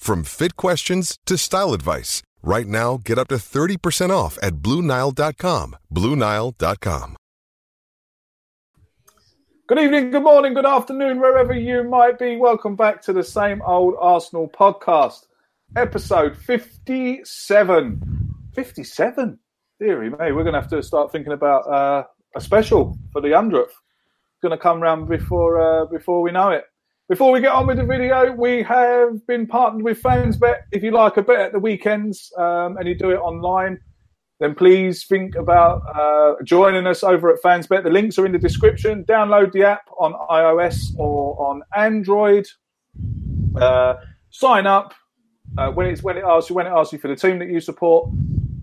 from fit questions to style advice. Right now, get up to 30% off at BlueNile.com. BlueNile.com. Good evening, good morning, good afternoon, wherever you might be. Welcome back to the same old Arsenal podcast, episode 57. 57? Deary me, we're going to have to start thinking about uh, a special for the 100th. Going to come round before, uh, before we know it. Before we get on with the video, we have been partnered with FansBet. If you like a bet at the weekends um, and you do it online, then please think about uh, joining us over at FansBet. The links are in the description. Download the app on iOS or on Android. Uh, sign up uh, when it's when it asks you when it asks you for the team that you support.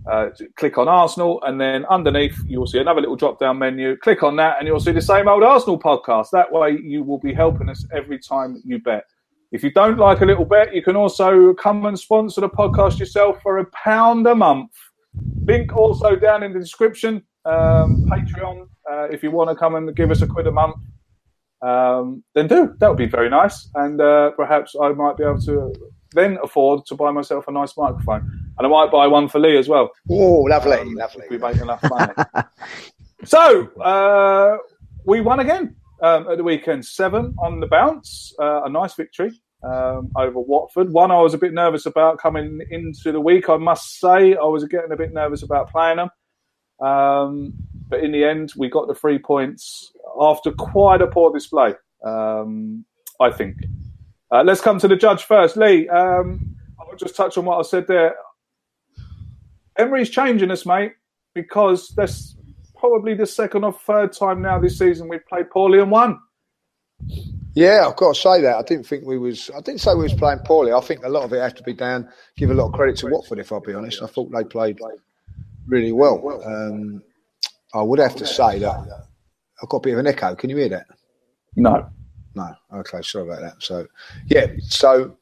Uh, click on Arsenal, and then underneath you will see another little drop-down menu. Click on that, and you'll see the same old Arsenal podcast. That way, you will be helping us every time you bet. If you don't like a little bet, you can also come and sponsor the podcast yourself for a pound a month. Link also down in the description. Um, Patreon, uh, if you want to come and give us a quid a month, um, then do. That would be very nice. And uh, perhaps I might be able to then afford to buy myself a nice microphone. And I might buy one for Lee as well. Oh, lovely, Um, lovely. We make enough money. so, uh, we won again um, at the weekend. Seven on the bounce. Uh, a nice victory um, over Watford. One I was a bit nervous about coming into the week. I must say, I was getting a bit nervous about playing them. Um, but in the end, we got the three points after quite a poor display, um, I think. Uh, let's come to the judge first. Lee, um, I'll just touch on what I said there. Emery's changing us, mate, because that's probably the second or third time now this season we've played poorly and won. Yeah, I've got to say that. I didn't think we was. I didn't say we was playing poorly. I think a lot of it has to be down. Give a lot of credit to Watford, if I'll be honest. I thought they played really well. Um, I would have to say that I've got a bit of an echo. Can you hear that? No. No. Okay, sorry about that. So, yeah. So,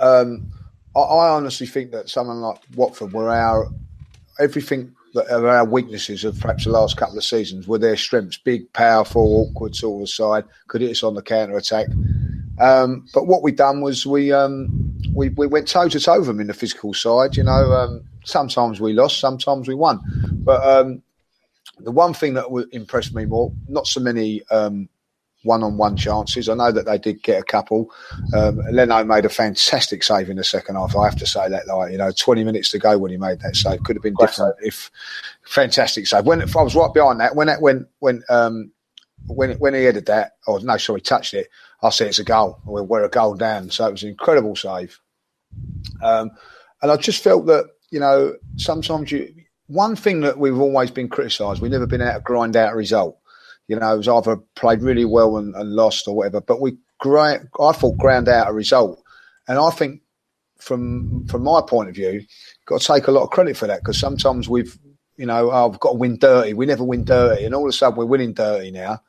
um, I, I honestly think that someone like Watford were our everything that are our weaknesses of perhaps the last couple of seasons were their strengths: big, powerful, awkward sort of side, could hit us on the counter attack. Um, but what we done was we um, we, we went toe to toe with them in the physical side. You know, um, sometimes we lost, sometimes we won. But um, the one thing that impressed me more, not so many um, one-on-one chances. I know that they did get a couple. Um, Leno made a fantastic save in the second half. I have to say that, like you know, 20 minutes to go when he made that save could have been different if fantastic save. When if I was right behind that, when that when when um, when when he headed that, or no, sorry, touched it, I said it's a goal. We're, we're a goal down, so it was an incredible save. Um, and I just felt that you know sometimes you one thing that we've always been criticised, we've never been able to grind out a result. You know, it was either played really well and, and lost or whatever. But we, I thought, ground out a result, and I think from from my point of view, got to take a lot of credit for that because sometimes we've, you know, oh, I've got to win dirty. We never win dirty, and all of a sudden we're winning dirty now.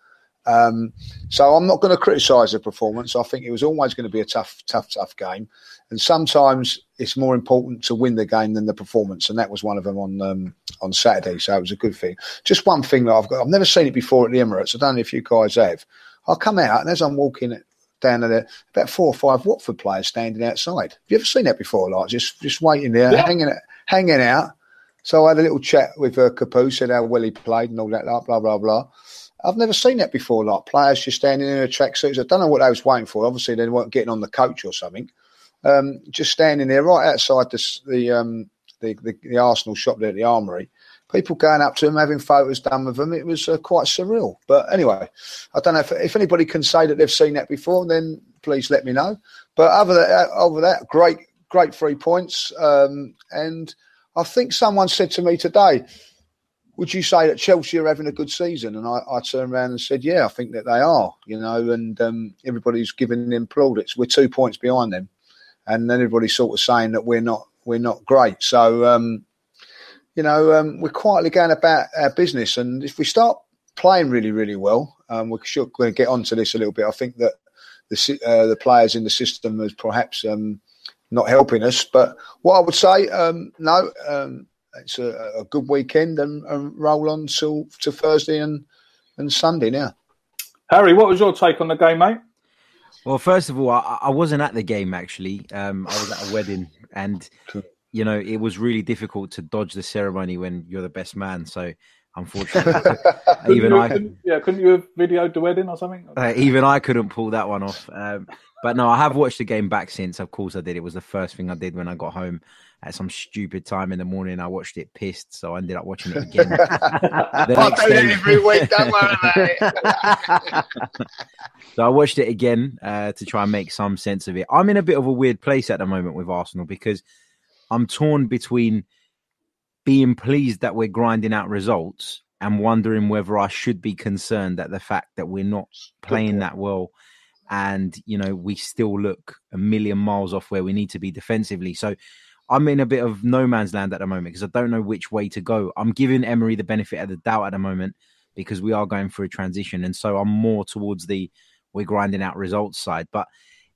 Um, so I'm not going to criticise the performance. I think it was always going to be a tough, tough, tough game. And sometimes it's more important to win the game than the performance, and that was one of them on um, on Saturday. So it was a good thing. Just one thing that I've got, I've never seen it before at the Emirates. I don't know if you guys have. I come out and as I'm walking down there, about four or five Watford players standing outside. Have you ever seen that before? Like just just waiting there, yeah. hanging hanging out. So I had a little chat with uh, Capoue, said how well he played and all that, blah blah blah blah. I've never seen that before. Like players just standing in their tracksuits. I don't know what they was waiting for. Obviously, they weren't getting on the coach or something. Um, just standing there right outside the the, um, the, the, the Arsenal shop there at the Armory. People going up to them, having photos done with them. It was uh, quite surreal. But anyway, I don't know if, if anybody can say that they've seen that before. Then please let me know. But than that, over that, great, great three points. Um, and I think someone said to me today, would you say that Chelsea are having a good season? And I, I turned around and said, yeah, I think that they are, you know, and um, everybody's giving them plaudits. We're two points behind them and then everybody's sort of saying that we're not we're not great. So um, you know, um, we're quietly going about our business, and if we start playing really really well, um, we're sure going to get onto this a little bit. I think that the uh, the players in the system is perhaps um, not helping us. But what I would say, um, no. It's a, a, good weekend and, and roll on till to Thursday and, and Sunday now. Harry, what was your take on the game, mate? Well, first of all, I, I wasn't at the game actually. Um, I was at a wedding, and you know it was really difficult to dodge the ceremony when you're the best man. So, unfortunately, even you, I, couldn't, yeah, couldn't you have videoed the wedding or something? Uh, even I couldn't pull that one off. Um, but no, I have watched the game back since. Of course, I did. It was the first thing I did when I got home at some stupid time in the morning. I watched it pissed, so I ended up watching it again. I do it every week. Don't worry so I watched it again uh, to try and make some sense of it. I'm in a bit of a weird place at the moment with Arsenal because I'm torn between being pleased that we're grinding out results and wondering whether I should be concerned at the fact that we're not playing that well and you know we still look a million miles off where we need to be defensively so I'm in a bit of no man's land at the moment because I don't know which way to go. I'm giving Emery the benefit of the doubt at the moment because we are going through a transition, and so I'm more towards the we're grinding out results side. But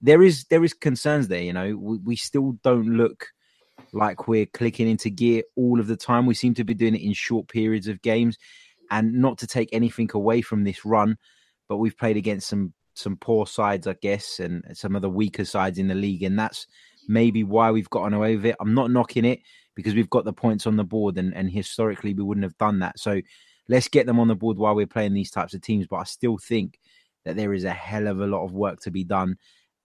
there is there is concerns there. You know, we, we still don't look like we're clicking into gear all of the time. We seem to be doing it in short periods of games, and not to take anything away from this run, but we've played against some some poor sides, I guess, and some of the weaker sides in the league, and that's maybe why we've gotten away with it. I'm not knocking it because we've got the points on the board, and, and historically we wouldn't have done that. So let's get them on the board while we're playing these types of teams. But I still think that there is a hell of a lot of work to be done.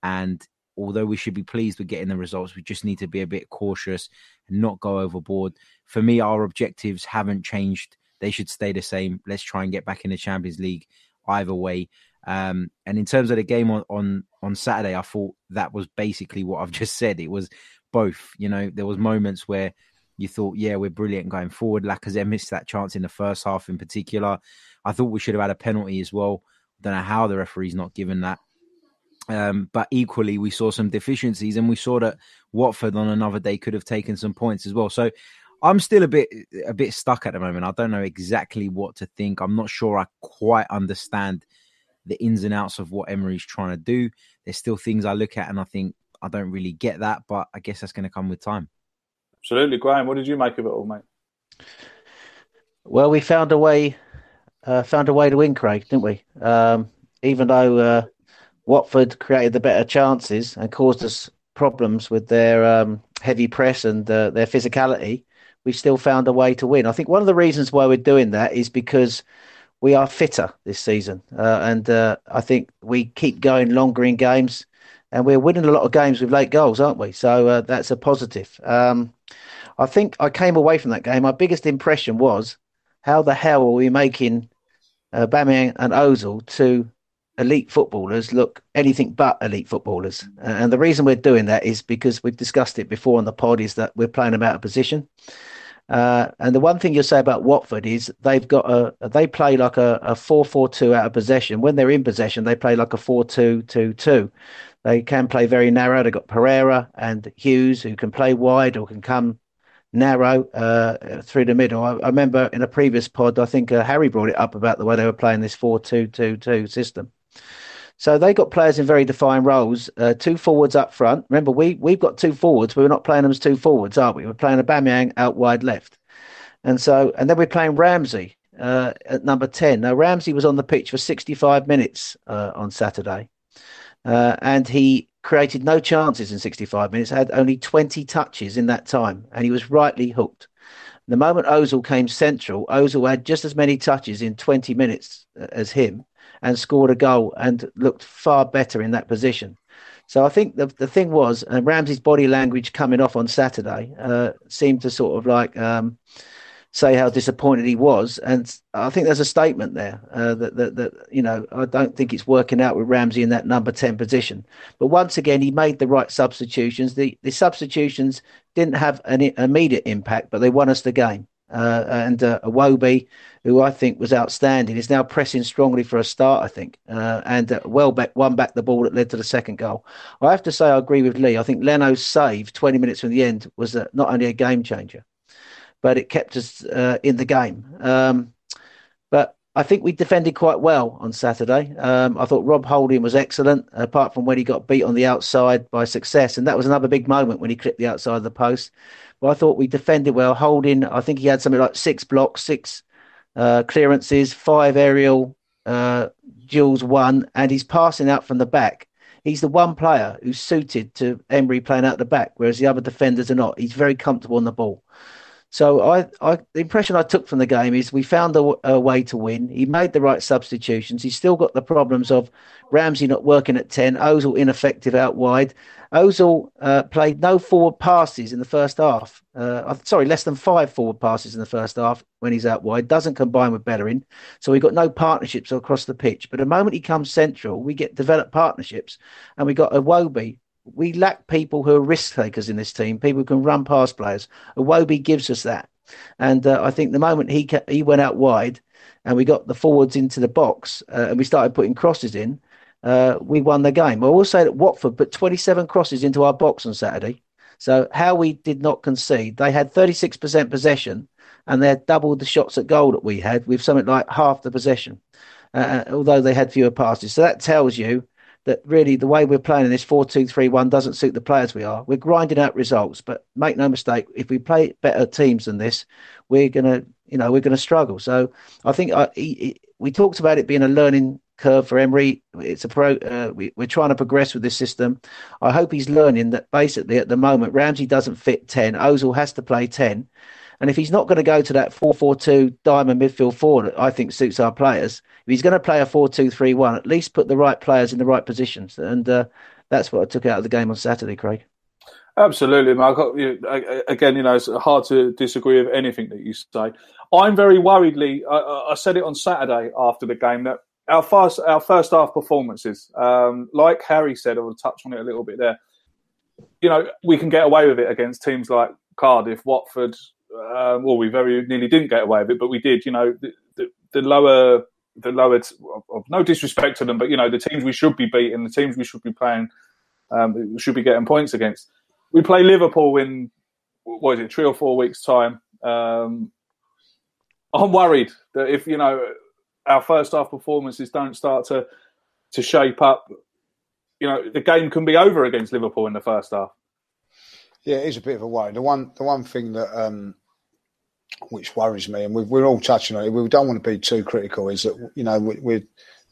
And although we should be pleased with getting the results, we just need to be a bit cautious and not go overboard. For me, our objectives haven't changed. They should stay the same. Let's try and get back in the Champions League either way. Um, and in terms of the game on, on on Saturday, I thought that was basically what I've just said. It was both. You know, there was moments where you thought, yeah, we're brilliant going forward. Lacazette missed that chance in the first half, in particular. I thought we should have had a penalty as well. Don't know how the referee's not given that. Um, but equally, we saw some deficiencies, and we saw that Watford on another day could have taken some points as well. So I'm still a bit a bit stuck at the moment. I don't know exactly what to think. I'm not sure I quite understand the ins and outs of what Emery's trying to do. There's still things I look at and I think I don't really get that, but I guess that's going to come with time. Absolutely, Graham. What did you make of it all, mate? Well, we found a way, uh, found a way to win, Craig, didn't we? Um, even though uh, Watford created the better chances and caused us problems with their um, heavy press and uh, their physicality, we still found a way to win. I think one of the reasons why we're doing that is because we are fitter this season, uh, and uh, I think we keep going longer in games, and we're winning a lot of games with late goals, aren't we? So uh, that's a positive. Um, I think I came away from that game. My biggest impression was how the hell are we making uh, Aubameyang and Ozil to elite footballers look anything but elite footballers. And the reason we're doing that is because we've discussed it before on the pod is that we're playing them out of position. Uh, and the one thing you'll say about Watford is they've got a they play like a, a 4-4-2 out of possession. When they're in possession, they play like a 4-2-2-2. They can play very narrow. They've got Pereyra and Hughes who can play wide or can come narrow uh, through the middle. I, I, remember in a previous pod, I think uh, Harry brought it up about the way they were playing this 4 2 2 2 system. So they got players in very defined roles, uh, two forwards up front. Remember, we, we've got two forwards, but we're not playing them as two forwards, are we? We're playing Aubameyang out wide left. And so, and then we're playing Ramsey uh, at number 10. Now, Ramsey was on the pitch for 65 minutes uh, on Saturday. Uh, and he created no chances in 65 minutes, had only 20 touches in that time, and he was rightly hooked. The moment Ozil came central, Ozil had just as many touches in 20 minutes uh, as him and scored a goal and looked far better in that position. So I think the the thing was, uh, Ramsey's body language coming off on Saturday uh, seemed to sort of like um, say how disappointed he was, and I think there's a statement there uh, that, that that you know I don't think it's working out with Ramsey in that number ten position. But once again, he made the right substitutions. The the substitutions didn't have an immediate impact, but they won us the game. Uh, and uh, Iwobi, who I think was outstanding, is now pressing strongly for a start. I think, uh, and uh, well back won back the ball that led to the second goal. I have to say I agree with Lee. I think Leno's save 20 minutes from the end was uh, not only a game changer, but it kept us uh, in the game. Um, but I think we defended quite well on Saturday. Um, I thought Rob Holding was excellent, apart from when he got beat on the outside by Success. And that was another big moment when he clipped the outside of the post. But I thought we defended well. Holding, I think he had something like six blocks, six uh, clearances, five aerial uh, duels, one, and he's passing out from the back. He's the one player who's suited to Emery playing out the back, whereas the other defenders are not. He's very comfortable on the ball. So I, I, the impression I took from the game is we found a, a, way to win. He made the right substitutions. He's still got the problems of Ramsey not working at ten, Ozil ineffective out wide. Ozil uh, played no forward passes in the first half. Uh, sorry, less than five forward passes in the first half when he's out wide. Doesn't combine with Bellerin, so we got no partnerships across the pitch. But the moment he comes central, we get developed partnerships, and we got Iwobi we lack people who are risk takers in this team, people who can run past players. Iwobi gives us that. And uh, I think the moment he he went out wide and we got the forwards into the box uh, and we started putting crosses in, uh, we won the game. I will say that Watford put 27 crosses into our box on Saturday. So how we did not concede, they had 36% possession and they had doubled the shots at goal that we had with something like half the possession, uh, although they had fewer passes. So that tells you that really the way we're playing in this 4-2-3-1 doesn't suit the players we are. We're grinding out results, but make no mistake, if we play better teams than this, we're gonna, you know, we're gonna struggle. So I think I, he, he, we talked about it being a learning curve for Emery. It's a pro. Uh, we, are trying to progress with this system. I hope he's learning that basically at the moment Ramsey doesn't fit ten. Ozil has to play ten, and if he's not going to go to that 4-4-2 diamond midfield forward, I think suits our players. If he's going to play a 4-2-3-1, at least put the right players in the right positions. And uh, that's what I took out of the game on Saturday, Craig. Absolutely, Mark. Again, you know, it's hard to disagree with anything that you say. I'm very worried, Lee. I, I said it on Saturday after the game that our first our first half performances, um, like Harry said, I will touch on it a little bit there. You know, we can get away with it against teams like Cardiff, Watford, uh, well, we very nearly didn't get away with it, but we did. You know, the, the, the lower, the lower, of no disrespect to them, but you know, the teams we should be beating, the teams we should be playing, um, should be getting points against. We play Liverpool in what is it, three or four weeks' time. Um, I'm worried that if you know our first half performances don't start to to shape up, you know, the game can be over against Liverpool in the first half. Yeah, it is a bit of a worry. The one, the one thing that um, which worries me, and we are all touching on it. We don't want to be too critical. Is that you know we, are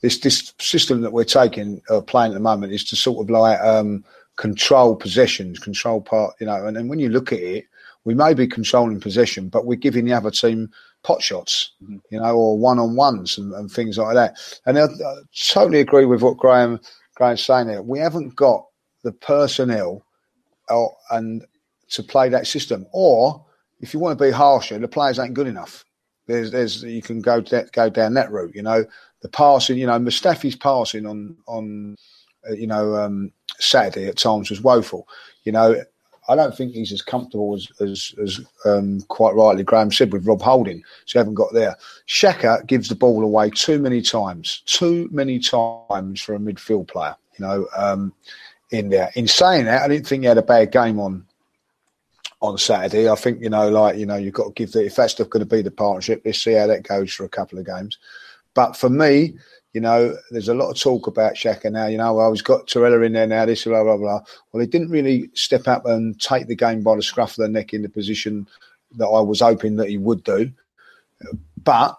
this this system that we're taking uh, playing at the moment is to sort of like um, control possessions, control part. You know, and, and when you look at it, we may be controlling possession, but we're giving the other team pot shots, mm-hmm. you know, or one on ones and, and, things like that. And I, I, totally agree with what Graham Graham's saying there. We haven't got the personnel or, and to play that system. Or if you want to be harsher, the players ain't good enough. There's, there's, you can go that, go down that route. You know, the passing. You know, Mustafi's passing on on, uh, you know, um, Saturday at times was woeful. You know, I don't think he's as comfortable as as, as um, quite rightly Graham said with Rob Holding. So you haven't got there. Xhaka gives the ball away too many times, too many times for a midfield player. You know, um, in there. In saying that, I didn't think he had a bad game on on Saturday. I think you know, like you know, you've got to give the if that's going to be the partnership. Let's see how that goes for a couple of games. But for me, you know, there's a lot of talk about Xhaka now. You know, well, he's got Torreira in there now. This blah blah blah. Well, he didn't really step up and take the game by the scruff of the neck in the position that I was hoping that he would do. But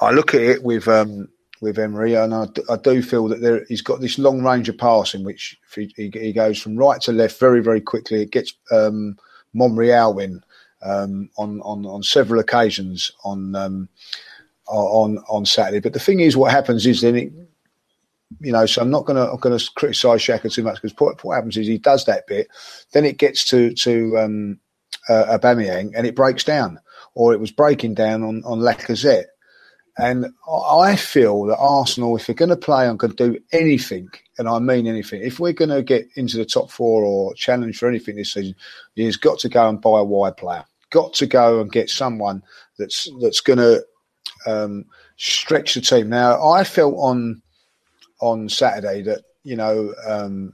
I look at it with um, with Emery, and I, I do feel that there, he's got this long range of passing, which he, he, goes from right to left very very quickly. It gets um, Monreal in um, on on on several occasions on um, on on Saturday. But the thing is, what happens is then it, you know, so I'm not going to I'm going to criticise Xhaka too much because what, what, happens is he does that bit, then it gets to to um, uh, Aubameyang and it breaks down, or it was breaking down on on Lacazette. And I feel that Arsenal, if they're going to play and can do anything, and I mean anything, if we're going to get into the top four or challenge for anything this season, he's got to go and buy a wide player. Got to go and get someone that's that's going to um, stretch the team. Now, I felt on on Saturday that you know um,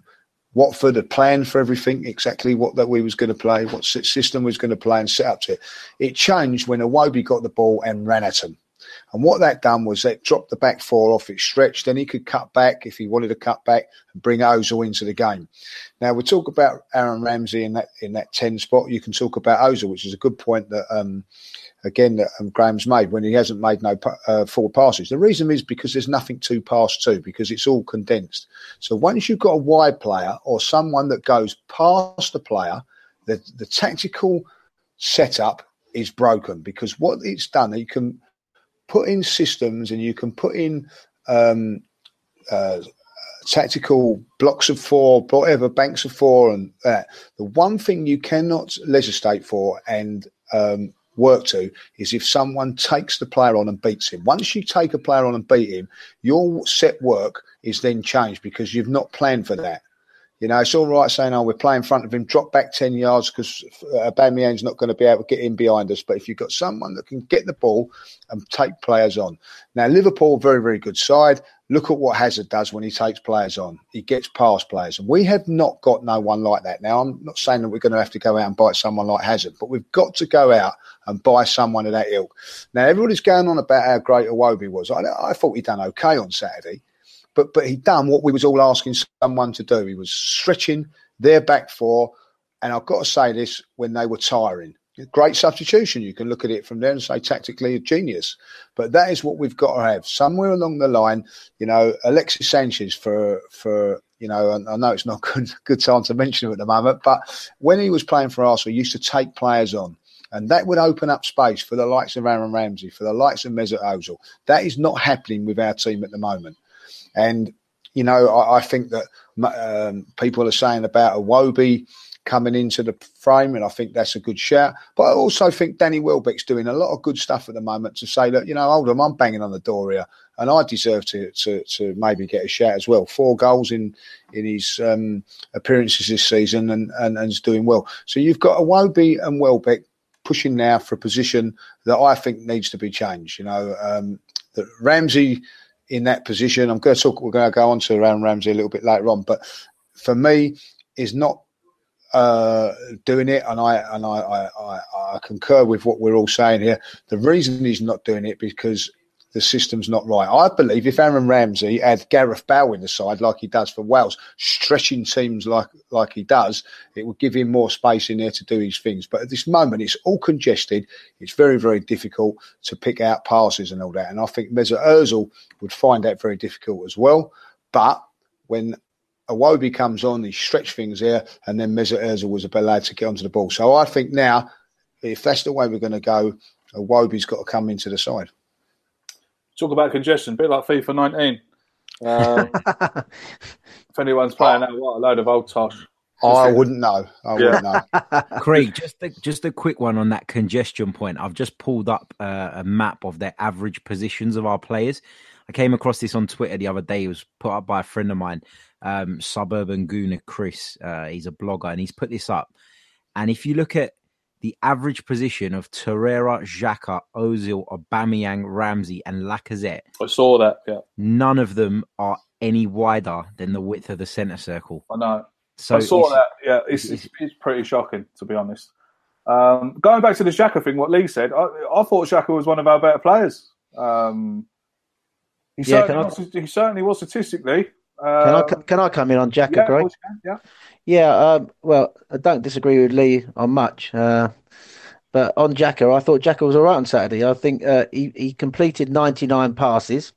Watford had planned for everything exactly what that we was going to play, what system was going to play, and set up to it. It changed when Iwobi got the ball and ran at him. And what that done was that dropped the back four off it stretched, Then he could cut back if he wanted to cut back and bring Ozil into the game. Now we talk about Aaron Ramsey in that in that ten spot. You can talk about Ozil, which is a good point that um, again that um, Graham's made when he hasn't made no uh, passes. The reason is because there's nothing to pass to because it's all condensed. So once you've got a wide player or someone that goes past the player, the the tactical setup is broken because what it's done, you can put in systems and you can put in um, uh, tactical blocks of four, whatever banks of four, and that. The one thing you cannot legislate for and um, work to is if someone takes the player on and beats him. Once you take a player on and beat him, your set work is then changed because you've not planned for that. You know, it's all right saying, oh, we're playing in front of him, drop back 10 yards because uh, Aubameyang's not going to be able to get in behind us. But if you've got someone that can get the ball and take players on. Now, Liverpool, very, very good side. Look at what Hazard does when he takes players on. He gets past players. And we have not got no one like that. Now, I'm not saying that we're going to have to go out and buy someone like Hazard, but we've got to go out and buy someone of that ilk. Now, everybody's going on about how great Iwobi was. I, I thought he'd done okay on Saturday. But but he done what we was all asking someone to do. He was stretching their back four, and I've got to say this when they were tiring. Great substitution. You can look at it from there and say tactically a genius. But that is what we've got to have somewhere along the line. You know, Alexis Sanchez for for you know, I know it's not good good time to mention him at the moment, but when he was playing for Arsenal, he used to take players on. And that would open up space for the likes of Aaron Ramsey, for the likes of Mesut Ozil. That is not happening with our team at the moment. And, you know, I, I think that um, people are saying about Iwobi coming into the frame, and I think that's a good shout. But I also think Danny Welbeck's doing a lot of good stuff at the moment to say that, you know, hold on, I'm banging on the door here, and I deserve to to, to maybe get a shout as well. Four goals in in his um, appearances this season, and, and and is doing well. So you've got Iwobi and Welbeck pushing now for a position that I think needs to be changed. You know, um, that Ramsey in that position. I'm going to talk. We're going to go on to Aaron Ramsey a little bit later on, but for me, is not uh, doing it, and I and I, I, I, I concur with what we're all saying here. The reason he's not doing it because the system's not right. I believe if Aaron Ramsey had Gareth Bale in the side like he does for Wales, stretching teams like like he does, it would give him more space in there to do his things. But at this moment, it's all congested. It's very very difficult to pick out passes and all that. And I think Mesut Ozil would find that very difficult as well. But when Iwobi comes on, he stretch things there, and then Mesut Ozil was a bit lad to get onto the ball. So I think now, if that's the way we're going to go, Iwobi's got to come into the side talk about congestion, a bit like FIFA 19. Um, if anyone's playing that, what a load of old tosh. I wouldn't know. I yeah. wouldn't know. Craig, just a, just a quick one on that congestion point. I've just pulled up uh, a map of their average positions of our players. I came across this on Twitter the other day. It was put up by a friend of mine, um, Suburban Gooner Chris. Uh, he's a blogger and he's put this up. And if you look at the average position of Torreira, Xhaka, Ozil, Aubameyang, Ramsey, and Lacazette. I saw that. Yeah. None of them are any wider than the width of the centre circle. I know. So I saw that. Yeah, it's, it's, it's pretty shocking to be honest. Um, going back to the Xhaka thing, what Lee said, I, I thought Xhaka was one of our better players. Um, he, Yeah, certainly I- was, he certainly was statistically. Can I Um, can I come in on Xhaka, yeah, of Greg? course you can, yeah. Yeah, um, well, I don't disagree with Lee on much, uh, but on Xhaka, I thought Xhaka was all right on Saturday. I think uh, he he completed 99 passes,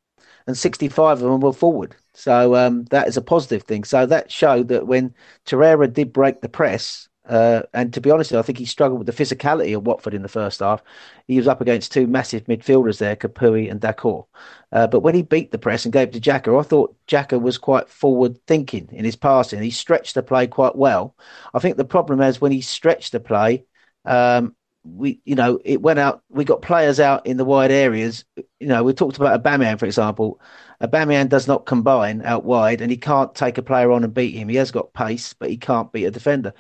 and 65 of them were forward. So um, that is a positive thing. So that showed that when Torreira did break the press, uh, and to be honest, I think he struggled with the physicality of Watford in the first half. He was up against two massive midfielders there, Capoue and Doucouré. Uh, but when he beat the press and gave it to Xhaka, I thought Xhaka was quite forward thinking in his passing. He stretched the play quite well. I think the problem is when he stretched the play, um, we, you know, it went out. We got players out in the wide areas. You know, we talked about Aubameyang, for example. Aubameyang does not combine out wide, and he can't take a player on and beat him. He has got pace, but he can't beat a defender.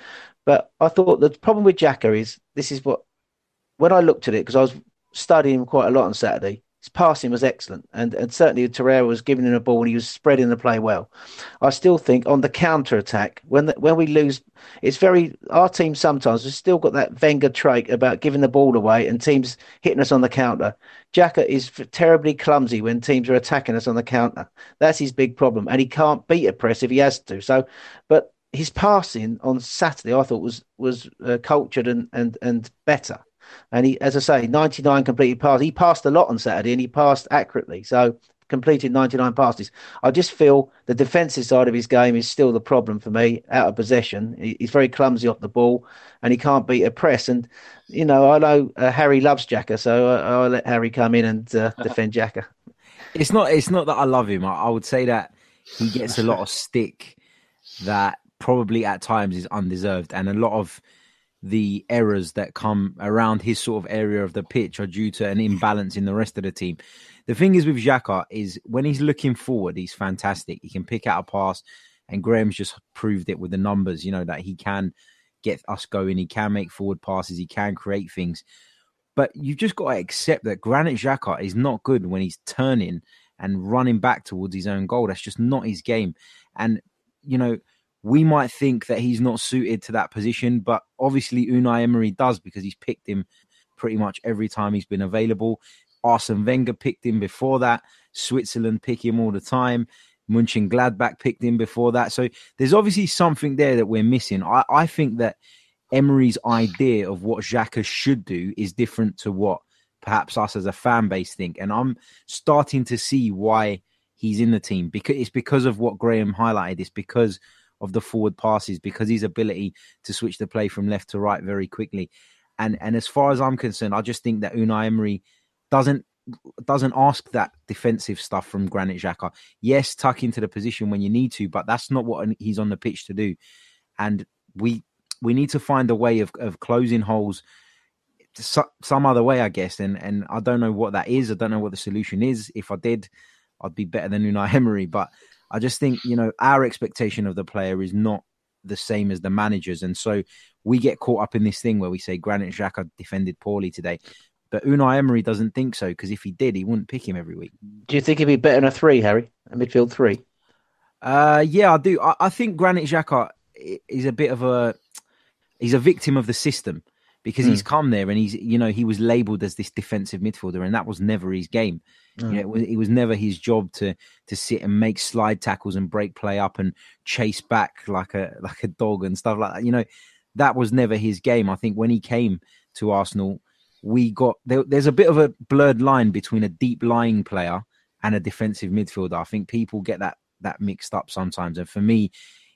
But I thought the problem with Xhaka is this is what when I looked at it because I was studying quite a lot on Saturday. His passing was excellent, and and certainly Torreira was giving him a ball and he was spreading the play well. I still think on the counter attack when the, when we lose, it's very our team sometimes has still got that Wenger trait about giving the ball away and teams hitting us on the counter. Xhaka is terribly clumsy when teams are attacking us on the counter. That's his big problem, and he can't beat a press if he has to. So, but his passing on Saturday, I thought was was uh, cultured and and and better. And he, as I say, 99 completed passes. He passed a lot on Saturday and he passed accurately. So completed 99 passes. I just feel the defensive side of his game is still the problem for me, out of possession. He's very clumsy off the ball and he can't beat a press. And, you know, I know uh, Harry loves Xhaka, so I, I'll let Harry come in and uh, defend Xhaka. It's not. It's not that I love him. I, I would say that he gets a lot of stick that probably at times is undeserved, and a lot of the errors that come around his sort of area of the pitch are due to an imbalance in the rest of the team. The thing is with Xhaka is when he's looking forward, he's fantastic. He can pick out a pass, and Graham's just proved it with the numbers. You know that he can get us going. He can make forward passes. He can create things. But you've just got to accept that Granit Xhaka is not good when he's turning and running back towards his own goal. That's just not his game. And, you know, we might think that he's not suited to that position, but obviously Unai Emery does because he's picked him pretty much every time he's been available. Arsene Wenger picked him before that. Switzerland pick him all the time. Mönchengladbach picked him before that. So there's obviously something there that we're missing. I, I think that Emery's idea of what Xhaka should do is different to what perhaps us as a fan base think. And I'm starting to see why he's in the team because it's because of what Graham highlighted. It's because of the forward passes, because his ability to switch the play from left to right very quickly. And and as far as I'm concerned, I just think that Unai Emery doesn't doesn't ask that defensive stuff from Granit Xhaka. Yes, tuck into the position when you need to, but that's not what he's on the pitch to do. And we we need to find a way of, of closing holes so, some other way, I guess. And and I don't know what that is. I don't know what the solution is. If I did, I'd be better than Unai Emery. But I just think you know our expectation of the player is not the same as the managers, and so we get caught up in this thing where we say Granit Xhaka defended poorly today. But Unai Emery doesn't think so because if he did, he wouldn't pick him every week. Do you think he'd be better than a three, Harry? A midfield three? Uh, yeah, I do. I, I think Granit Xhaka is a bit of a he's a victim of the system because mm. he's come there and he's you know he was labelled as this defensive midfielder and that was never his game. You know, it was it was never his job to to sit and make slide tackles and break play up and chase back like a like a dog and stuff like that. You know, that was never his game. I think when he came to Arsenal, we got there, there's a bit of a blurred line between a deep lying player and a defensive midfielder. I think people get that that mixed up sometimes. And for me,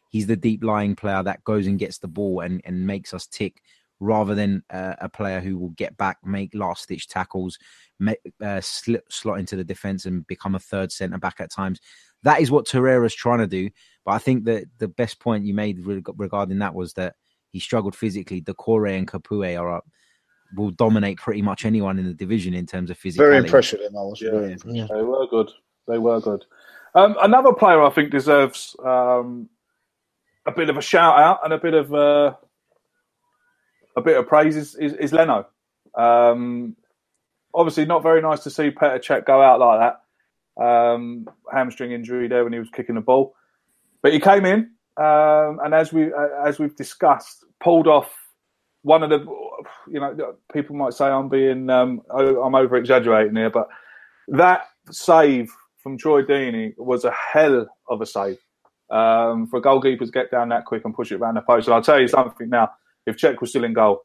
he's the deep lying player that goes and gets the ball and, and makes us tick rather than uh, a player who will get back, make last stitch tackles, make, uh, slip, slot into the defense and become a third centre back at times. That is what Torreira's trying to do. But I think that the best point you made regarding that was that he struggled physically. Doucouré and Capoue are up, will dominate pretty much anyone in the division in terms of physicality. Very impressive, I was. Yeah. Very impressive. Yeah. They were good. They were good. Um, another player I think deserves um, a bit of a shout out and a bit of uh, a bit of praise is, is, is Leno. Um, obviously, not very nice to see Petr Cech go out like that. Um, hamstring injury there when he was kicking the ball, but he came in um, and as we as we've discussed, pulled off one of the you know, people might say I'm being, um, I'm over exaggerating here, but that save from Troy Deeney was a hell of a save. Um, for goalkeepers to get down that quick and push it around the post. And I'll tell you something now: if Cech was still in goal,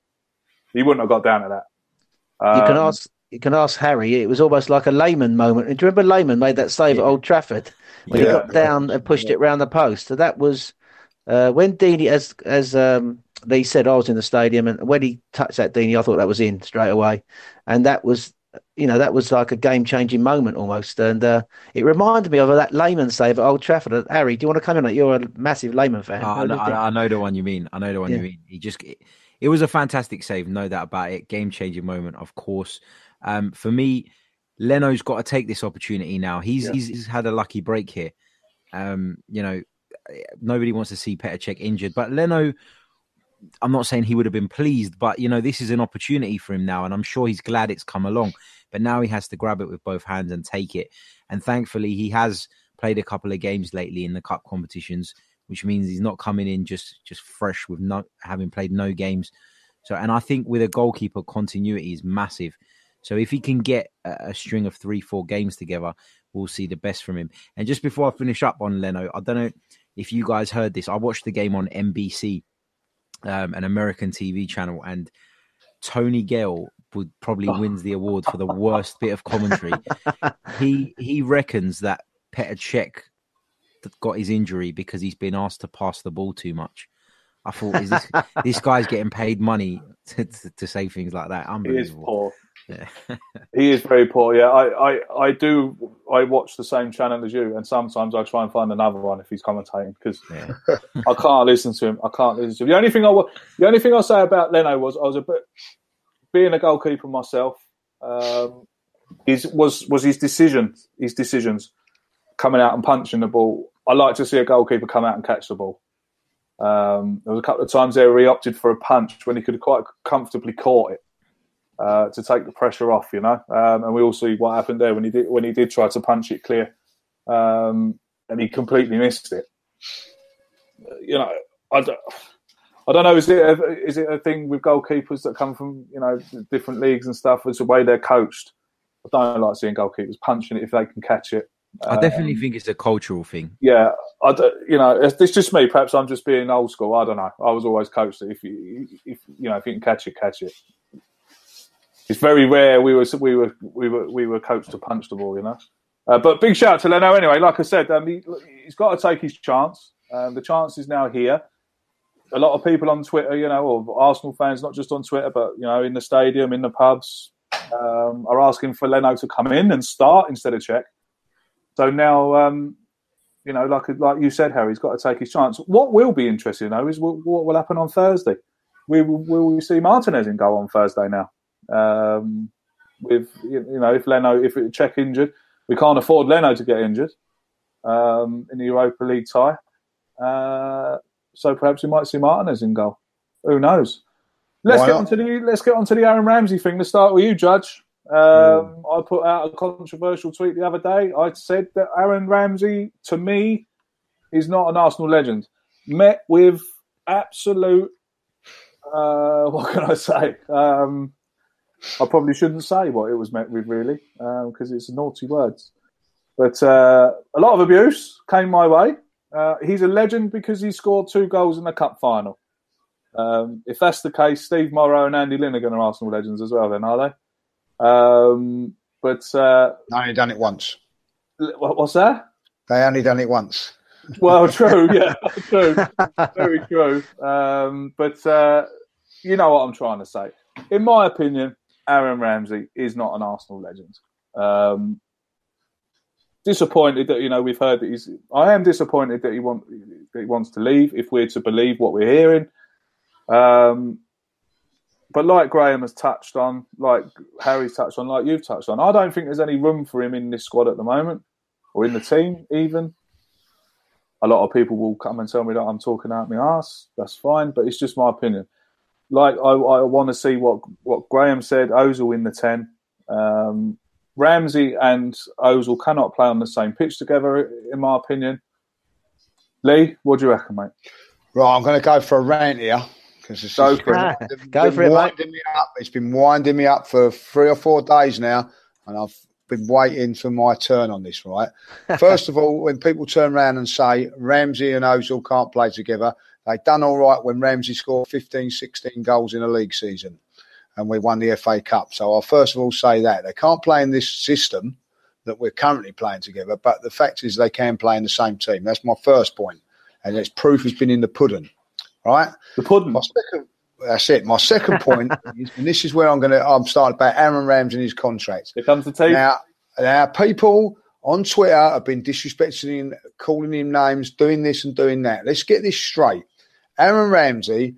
he wouldn't have got down to that. Um, you can um, ask. You can ask Harry. It was almost like a Lehmann moment. Do you remember Lehmann made that save yeah. at Old Trafford when yeah. he got down and pushed it round the post? So that was uh, when Deeney, as as um, they said, I was in the stadium, and when he touched that Deeney, I thought that was in straight away, and that was you know, that was like a game changing moment almost. And uh, it reminded me of that Lehmann save at Old Trafford. Harry, do you want to come in? You're a massive Lehmann fan. Oh, I, know, I, know, the one you mean. I know the one yeah. you mean. He just, it, it, was a fantastic save, no doubt about it. Game changing moment, of course. Um, for me, Leno's got to take this opportunity now. He's, yeah. he's, he's had a lucky break here. Um, you know, nobody wants to see Petr Cech injured, but Leno I'm not saying he would have been pleased, but you know, this is an opportunity for him now, and I'm sure he's glad it's come along. But now he has to grab it with both hands and take it. And thankfully, he has played a couple of games lately in the cup competitions, which means he's not coming in just just fresh with not having played no games. So, and I think with a goalkeeper, continuity is massive. So if he can get a, a string of three, four games together, we'll see the best from him. And just before I finish up on Leno, I don't know if you guys heard this. I watched the game on NBC um, an American TV channel, and Tony Gale would probably oh. wins the award for the worst bit of commentary. he he reckons that Petr Cech got his injury because he's been asked to pass the ball too much. I thought, is this this guy's getting paid money to, to, to say things like that? Unbelievable. Yeah. he is very poor. Yeah, I, I, I do. I watch the same channel as you, and sometimes I try and find another one if he's commentating because yeah. I can't listen to him. I can't listen to him. The only thing I the only thing I say about Leno was I was a bit being a goalkeeper myself. Um, his was was his decision, his decisions coming out and punching the ball. I like to see a goalkeeper come out and catch the ball. Um, there was a couple of times there where he opted for a punch when he could have quite comfortably caught it uh, to take the pressure off, you know. Um, and we all see what happened there when he did when he did try to punch it clear, um, and he completely missed it. You know, I don't, I don't know. Is it a, is it a thing with goalkeepers that come from you know different leagues and stuff? It's the way they're coached. I don't like seeing goalkeepers punching it if they can catch it. I definitely um, think it's a cultural thing. Yeah, I you know, it's, it's, just me. Perhaps I'm just being old school. I don't know. I was always coached that if you, if you know, if you can catch it, catch it it's very rare we were we were we were we were coached to punch the ball, you know. Uh, but big shout out to Leno anyway. Like I said, um, he, has got to take his chance. Um, the chance is now here. A lot of people on Twitter, you know, or Arsenal fans, not just on Twitter, but you know, in the stadium, in the pubs, um, are asking for Leno to come in and start instead of Cech. So now, um, you know, like like you said, Harry, he's got to take his chance. What will be interesting, though, is what, what will happen on Thursday. We will, will we see Martinez in goal on Thursday now? Um, with you know, if Leno, if it Cech injured, we can't afford Leno to get injured um, in the Europa League tie. Uh, so perhaps we might see Martinez in goal. Who knows? Let's Why get onto the let's get onto the Aaron Ramsey thing. Let's start with you, Judge. Um, mm. I put out a controversial tweet the other day. I said that Aaron Ramsey, to me, is not an Arsenal legend. Met with absolute, uh, what can I say? Um, I probably shouldn't say what it was met with, really, because um, it's naughty words. But uh, a lot of abuse came my way. Uh, he's a legend because he scored two goals in the cup final. Um, if that's the case, Steve Morrow and Andy Linighan are going to Arsenal legends as well, then, are they? Um, but uh, they only done it once. What's that? They only done it once. Well, true, yeah, true, very true. Um, but uh, you know what I'm trying to say. In my opinion, Aaron Ramsey is not an Arsenal legend. Um, disappointed that you know we've heard that he's. I am disappointed that he want that he wants to leave. If we're to believe what we're hearing, um, but like Graham has touched on, like Harry's touched on, like you've touched on, I don't think there's any room for him in this squad at the moment or in the team even. A lot of people will come and tell me that I'm talking out my ass. That's fine, but it's just my opinion like I, I want to see what what Graham said. Ozil in the ten. Um, Ramsey and Ozil cannot play on the same pitch together, in my opinion. Lee, what do you reckon, mate? Right, I'm going to go for a rant here. Because it's, Go it's for been it. winding- Go been for it, mate. winding me up. It's been winding me up for three or four days now, and I've been waiting for my turn on this. Right. First of all, when people turn around and say Ramsey and Ozil can't play together, they done all right when Ramsey scored 15, 16 goals in a league season, and we won the FA Cup. So I'll first of all say that they can't play in this system that we're currently playing together. But the fact is, they can play in the same team. That's my first point, and its proof has been in the pudding. Right. The pudding. My second, that's it. My second point, is, and this is where I'm going to. I'm starting about Aaron Ramsey and his contract. Here comes the team. Now, now, people on Twitter have been disrespecting him, calling him names, doing this and doing that. Let's get this straight. Aaron Ramsey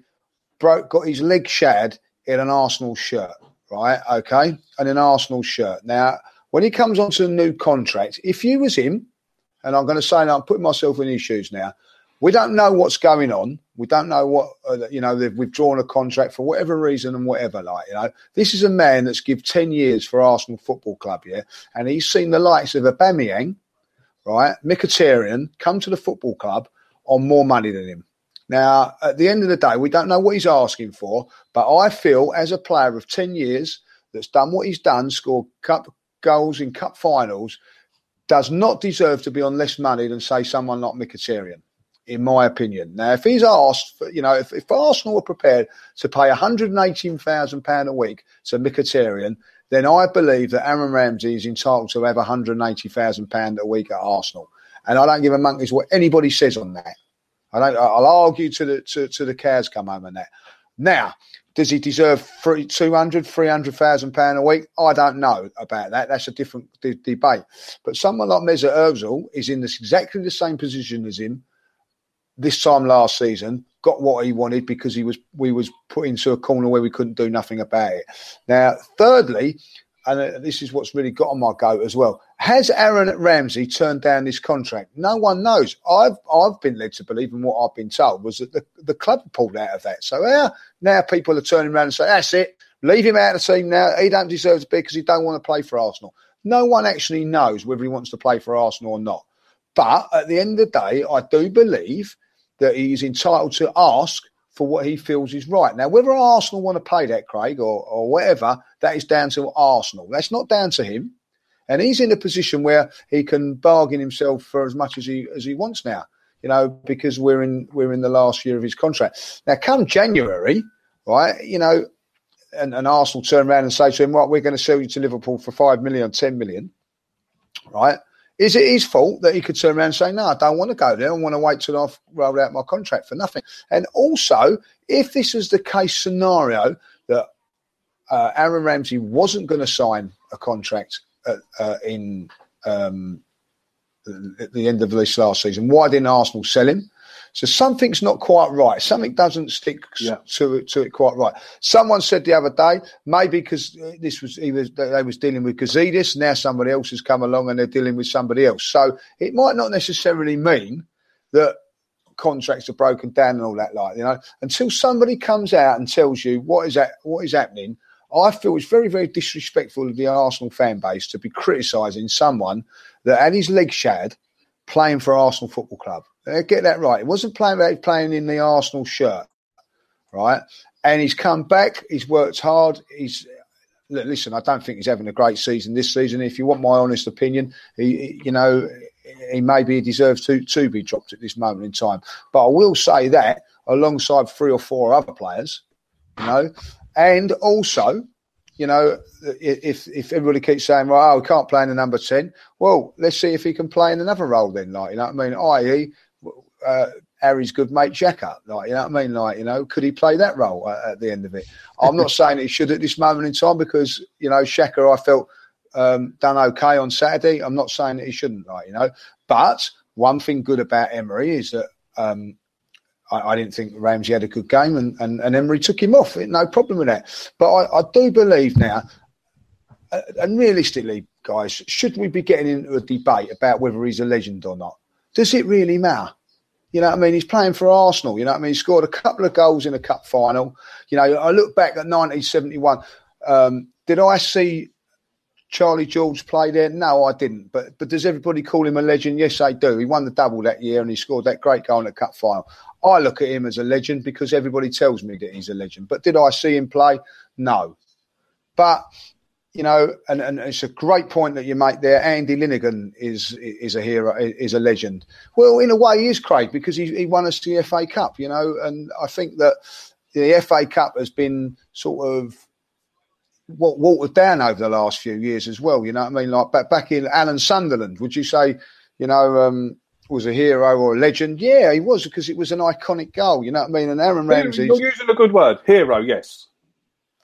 broke, got his leg shattered in an Arsenal shirt, right? Okay, and an Arsenal shirt. Now, when he comes onto a new contract, if you was him, and I'm going to say, now I'm putting myself in his shoes now. We don't know what's going on. We don't know what uh, you know. They've withdrawn a contract for whatever reason and whatever. Like you know, this is a man that's give ten years for Arsenal Football Club, yeah, and he's seen the likes of Aubameyang, right, Mkhitaryan come to the football club on more money than him. Now, at the end of the day, we don't know what he's asking for, but I feel as a player of ten years that's done what he's done, scored cup goals in cup finals, does not deserve to be on less money than say someone like Mkhitaryan in my opinion. Now, if he's asked, for, you know, if, if Arsenal were prepared to pay £118,000 a week to Mkhitaryan, then I believe that Aaron Ramsey is entitled to have £180,000 a week at Arsenal. And I don't give a monkey's what anybody says on that. I don't, I'll argue to the, to, to the cows come home on that. Now, does he deserve three, 200, 300,000 pound a week? I don't know about that. That's a different de- debate. But someone like Mesut Ozil is in this exactly the same position as him this time last season, got what he wanted because he was we was put into a corner where we couldn't do nothing about it. Now, thirdly, and uh, this is what's really got on my goat as well. Has Aaron Ramsey turned down this contract? No one knows. I've I've been led to believe, and what I've been told was that the, the club pulled out of that. So now, now people are turning around and saying, "That's it, leave him out of the team now. He don't deserve to be because he don't want to play for Arsenal." No one actually knows whether he wants to play for Arsenal or not. But at the end of the day, I do believe that he is entitled to ask for what he feels is right. Now, whether Arsenal want to pay that, Craig, or, or whatever, that is down to Arsenal. That's not down to him. And he's in a position where he can bargain himself for as much as he as he wants now. You know, because we're in we're in the last year of his contract. Now, come January, right? You know, and, and Arsenal turn around and say to him, "Right, we're going to sell you to Liverpool for five million, ten million, right?" Is it his fault that he could turn around and say, no, I don't want to go there. I want to wait till I've rolled out my contract for nothing? And also, if this is the case scenario that uh, Aaron Ramsey wasn't going to sign a contract uh, in um, at the end of this last season, why didn't Arsenal sell him? So something's not quite right. Something doesn't stick Yeah. to it to it quite right. Someone said the other day, maybe because this was he was they was dealing with Gazidis, now somebody else has come along and they're dealing with somebody else. So it might not necessarily mean that contracts are broken down and all that like you know until somebody comes out and tells you what is that what is happening i feel it's very very disrespectful of the arsenal fan base to be criticizing someone that had his leg shattered playing for arsenal football club. Uh, get that right. He wasn't playing playing in the arsenal shirt right? And he's come back he's worked hard he's listen i don't think he's having a great season this season. If you want my honest opinion he, he- you know he maybe deserves to to be dropped at this moment in time. But I will say that alongside three or four other players, you know, and also, you know, if if everybody keeps saying, "Well, oh, we can't play in the number ten," well, let's see if he can play in another role then. Like, you know what I mean? I.e., uh, Harry's good mate Xhaka. Like, you know what I mean? Like, you know, could he play that role at, at the end of it? I'm not saying he should at this moment in time because you know Xhaka, I felt um, done okay on Saturday. I'm not saying that he shouldn't, like you know. But one thing good about Emery is that um, I, I didn't think Ramsey had a good game, and, and, and Emery took him off. No problem with that. But I, I do believe now, uh, and realistically, guys, should we be getting into a debate about whether he's a legend or not? Does it really matter? You know what I mean? He's playing for Arsenal. You know what I mean? He scored a couple of goals in a cup final. You know, I look back at 1971. Um, did I see Charlie George play there? No, I didn't. But but does everybody call him a legend? Yes, they do. He won the double that year and he scored that great goal in the cup final. I look at him as a legend because everybody tells me that he's a legend. But did I see him play? No. But you know, and, and it's a great point that you make there. Andy Linighan is is a hero, is a legend. Well, in a way, he is Craig because he, he won us the FA Cup, you know, and I think that the FA Cup has been sort of what watered down over the last few years as well. You know what I mean? Like back back in Alan Sunderland, would you say, you know, um, was a hero or a legend? Yeah, he was because it was an iconic goal. You know what I mean? And Aaron Ramsey. You're using a good word, hero. Yes.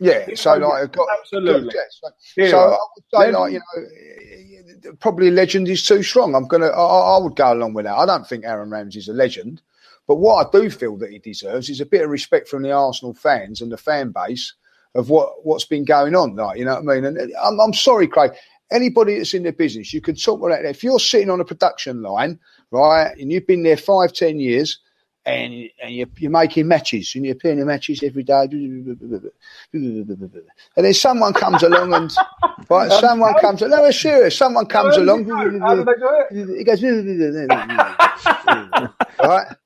Yeah, so like, got, absolutely. Got, so, I would say, like, you know, probably legend is too strong. I'm gonna, I, I, would go along with that. I don't think Aaron Ramsey's a legend, but what I do feel that he deserves is a bit of respect from the Arsenal fans and the fan base of what what's been going on. Like, you know what I mean? And I'm, I'm sorry, Craig. Anybody that's in the business, you can talk about that. If you're sitting on a production line, right, and you've been there five, ten years and and you're, you're making matches and you're playing matches every day, and then someone comes along and right, someone comes. No, it's serious. Someone comes along. How do they do it? He goes right,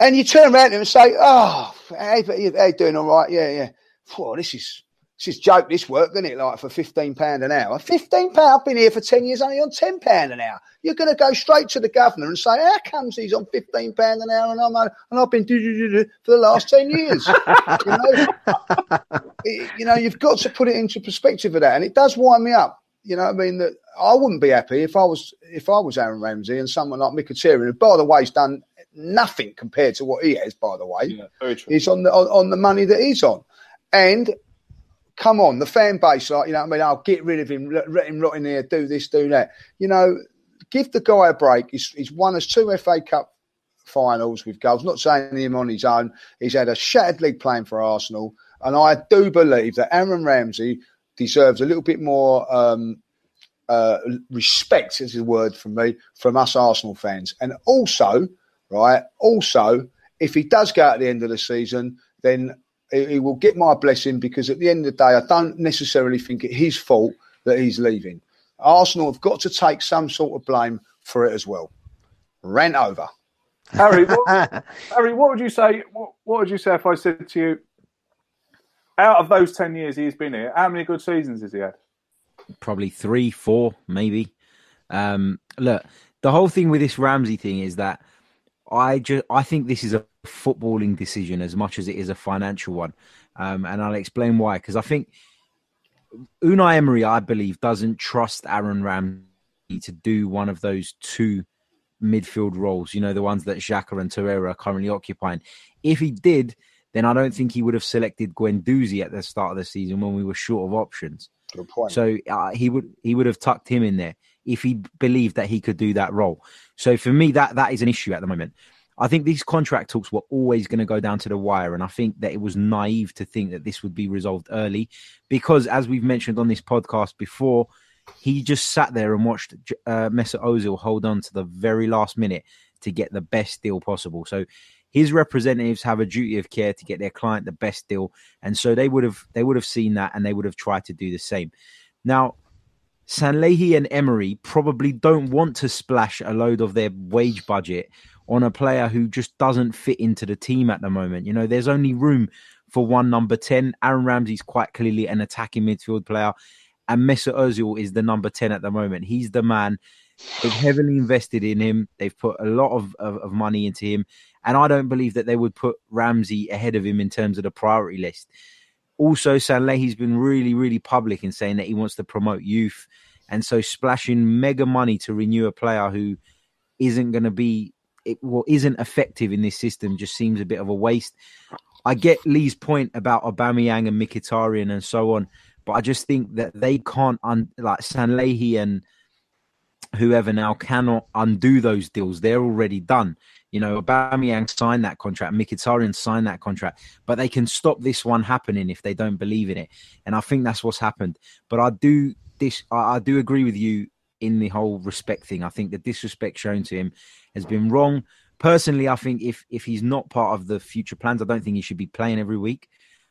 and you turn around to him and say, "Oh, hey, how you doing? All right? Yeah, yeah. Whoa, this is this is joke. This work, isn't it? Like for fifteen pound an hour. Fifteen pound. I've been here for ten years, only on ten pound an hour. You're going to go straight to the governor and say, "How comes he's on fifteen pound an hour and I'm on, and I've been for the last ten years?" you know, you know, you've got to put it into perspective of that, and it does wind me up. You know, I mean that I wouldn't be happy if I was if I was Aaron Ramsey and someone like Mkhitaryan, who by the way has done nothing compared to what he has. By the way, yeah, he's on the on, on the money that he's on, and come on, the fan base, like, you know what I mean? I'll get rid of him, let him rot in here, do this, do that. You know, give the guy a break. He's, he's won us two FA Cup finals with goals, not saying him on his own. He's had a shattered league playing for Arsenal. And I do believe that Aaron Ramsey deserves a little bit more um, uh, respect, is a word from me, from us Arsenal fans. And also, right, also, if he does go at the end of the season, then he will get my blessing because at the end of the day, I don't necessarily think it's his fault that he's leaving. Arsenal have got to take some sort of blame for it as well. Rent over. Harry, what, Harry, what would you say? What, what, would you say if I said to you, out of those ten years he's been here, how many good seasons has he had? Probably three, four, maybe. Um, look, the whole thing with this Ramsey thing is that I just I think this is a footballing decision as much as it is a financial one, um, and I'll explain why. Because I think Unai Emery, I believe, doesn't trust Aaron Ramsey to do one of those two midfield roles. You know, the ones that Xhaka and Torreira are currently occupying. If he did, then I don't think he would have selected Guendouzi at the start of the season when we were short of options. So uh, he would he would have tucked him in there if he believed that he could do that role. So for me, that that is an issue at the moment. I think these contract talks were always going to go down to the wire, and I think that it was naive to think that this would be resolved early, because as we've mentioned on this podcast before, he just sat there and watched uh, Mesut Ozil hold on to the very last minute to get the best deal possible. So his representatives have a duty of care to get their client the best deal, and so they would have they would have seen that and they would have tried to do the same. Now, Sanllehi and Emery probably don't want to splash a load of their wage budget on a player who just doesn't fit into the team at the moment. You know, there's only room for one number 10. Aaron Ramsey's quite clearly an attacking midfield player, and Mesut Ozil is the number 10 at the moment. He's the man. They've heavily invested in him. They've put a lot of, of, of money into him. And I don't believe that they would put Ramsey ahead of him in terms of the priority list. Also, Sanllehi's been really, really public in saying that he wants to promote youth. And so splashing mega money to renew a player who isn't going to be, it, well, isn't effective in this system just seems a bit of a waste. I get Lee's point about Aubameyang and Mkhitaryan and so on, but I just think that they can't, un, like Sanllehi and whoever now cannot undo those deals. They're already done. You know, Aubameyang signed that contract, Mkhitaryan signed that contract, but they can stop this one happening if they don't believe in it. And I think that's what's happened. But I do this, I, I do agree with you in the whole respect thing. I think the disrespect shown to him has been wrong. Personally, I think if if he's not part of the future plans, I don't think he should be playing every week.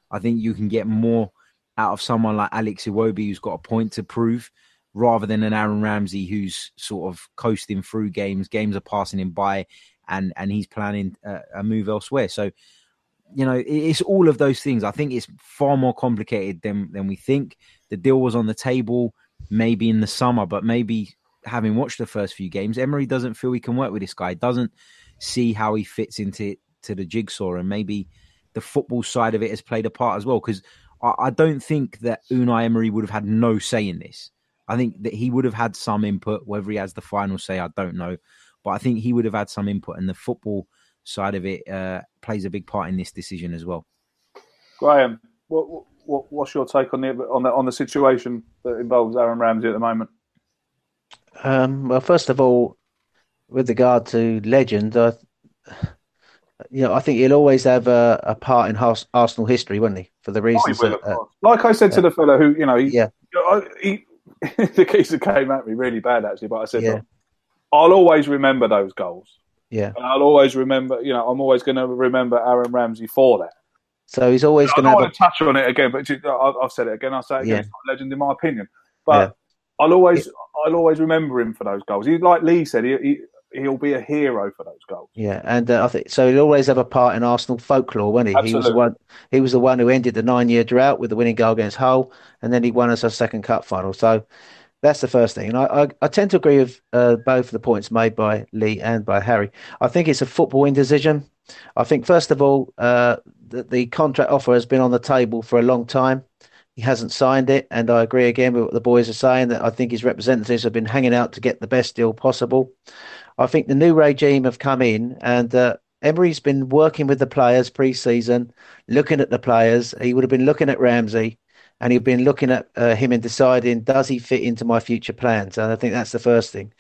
I think you can get more out of someone like Alex Iwobi, who's got a point to prove, rather than an Aaron Ramsey who's sort of coasting through games. Games are passing him by, and and he's planning a, a move elsewhere. So you know, it's all of those things. I think it's far more complicated than than we think. The deal was on the table maybe in the summer, but maybe having watched the first few games, Emery doesn't feel he can work with this guy. Doesn't see how he fits into to the jigsaw, and maybe the football side of it has played a part as well. Because I, I don't think that Unai Emery would have had no say in this. I think that he would have had some input. Whether he has the final say, I don't know, but I think he would have had some input, and the football side of it uh, plays a big part in this decision as well. Graham, what, what, what's your take on the on the on the situation that involves Aaron Ramsey at the moment? Um, well, first of all, with regard to legend, uh, you know, I think he'll always have a, a part in Arsenal history, won't he? For the reasons, will, that, uh, like I said to the fellow who, you know, he, yeah, he, the geezer came at me really bad actually, but I said, yeah. I'll always remember those goals. Yeah. And I'll always remember, you know, I'm always going to remember Aaron Ramsey for that. So he's always going to. I want to touch on it again, but I've said it again. I'll say it again. Yeah. It's not a legend in my opinion, but yeah. I'll always, I'll always remember him for those goals. He, like Lee said, he, he he'll be a hero for those goals. Yeah, and uh, I think so. He'll always have a part in Arsenal folklore, won't he? Absolutely. He was the one. He was the one who ended the nine-year drought with the winning goal against Hull, and then he won us our second cup final. So that's the first thing. And I, I, I tend to agree with uh, both the points made by Lee and by Harry. I think it's a footballing decision. I think, first of all, uh, the, the contract offer has been on the table for a long time. He hasn't signed it. And I agree again with what the boys are saying that I think his representatives have been hanging out to get the best deal possible. I think the new regime have come in and uh, Emery's been working with the players pre season, looking at the players. He would have been looking at Ramsey and he'd been looking at uh, him and deciding does he fit into my future plans. And I think that's the first thing.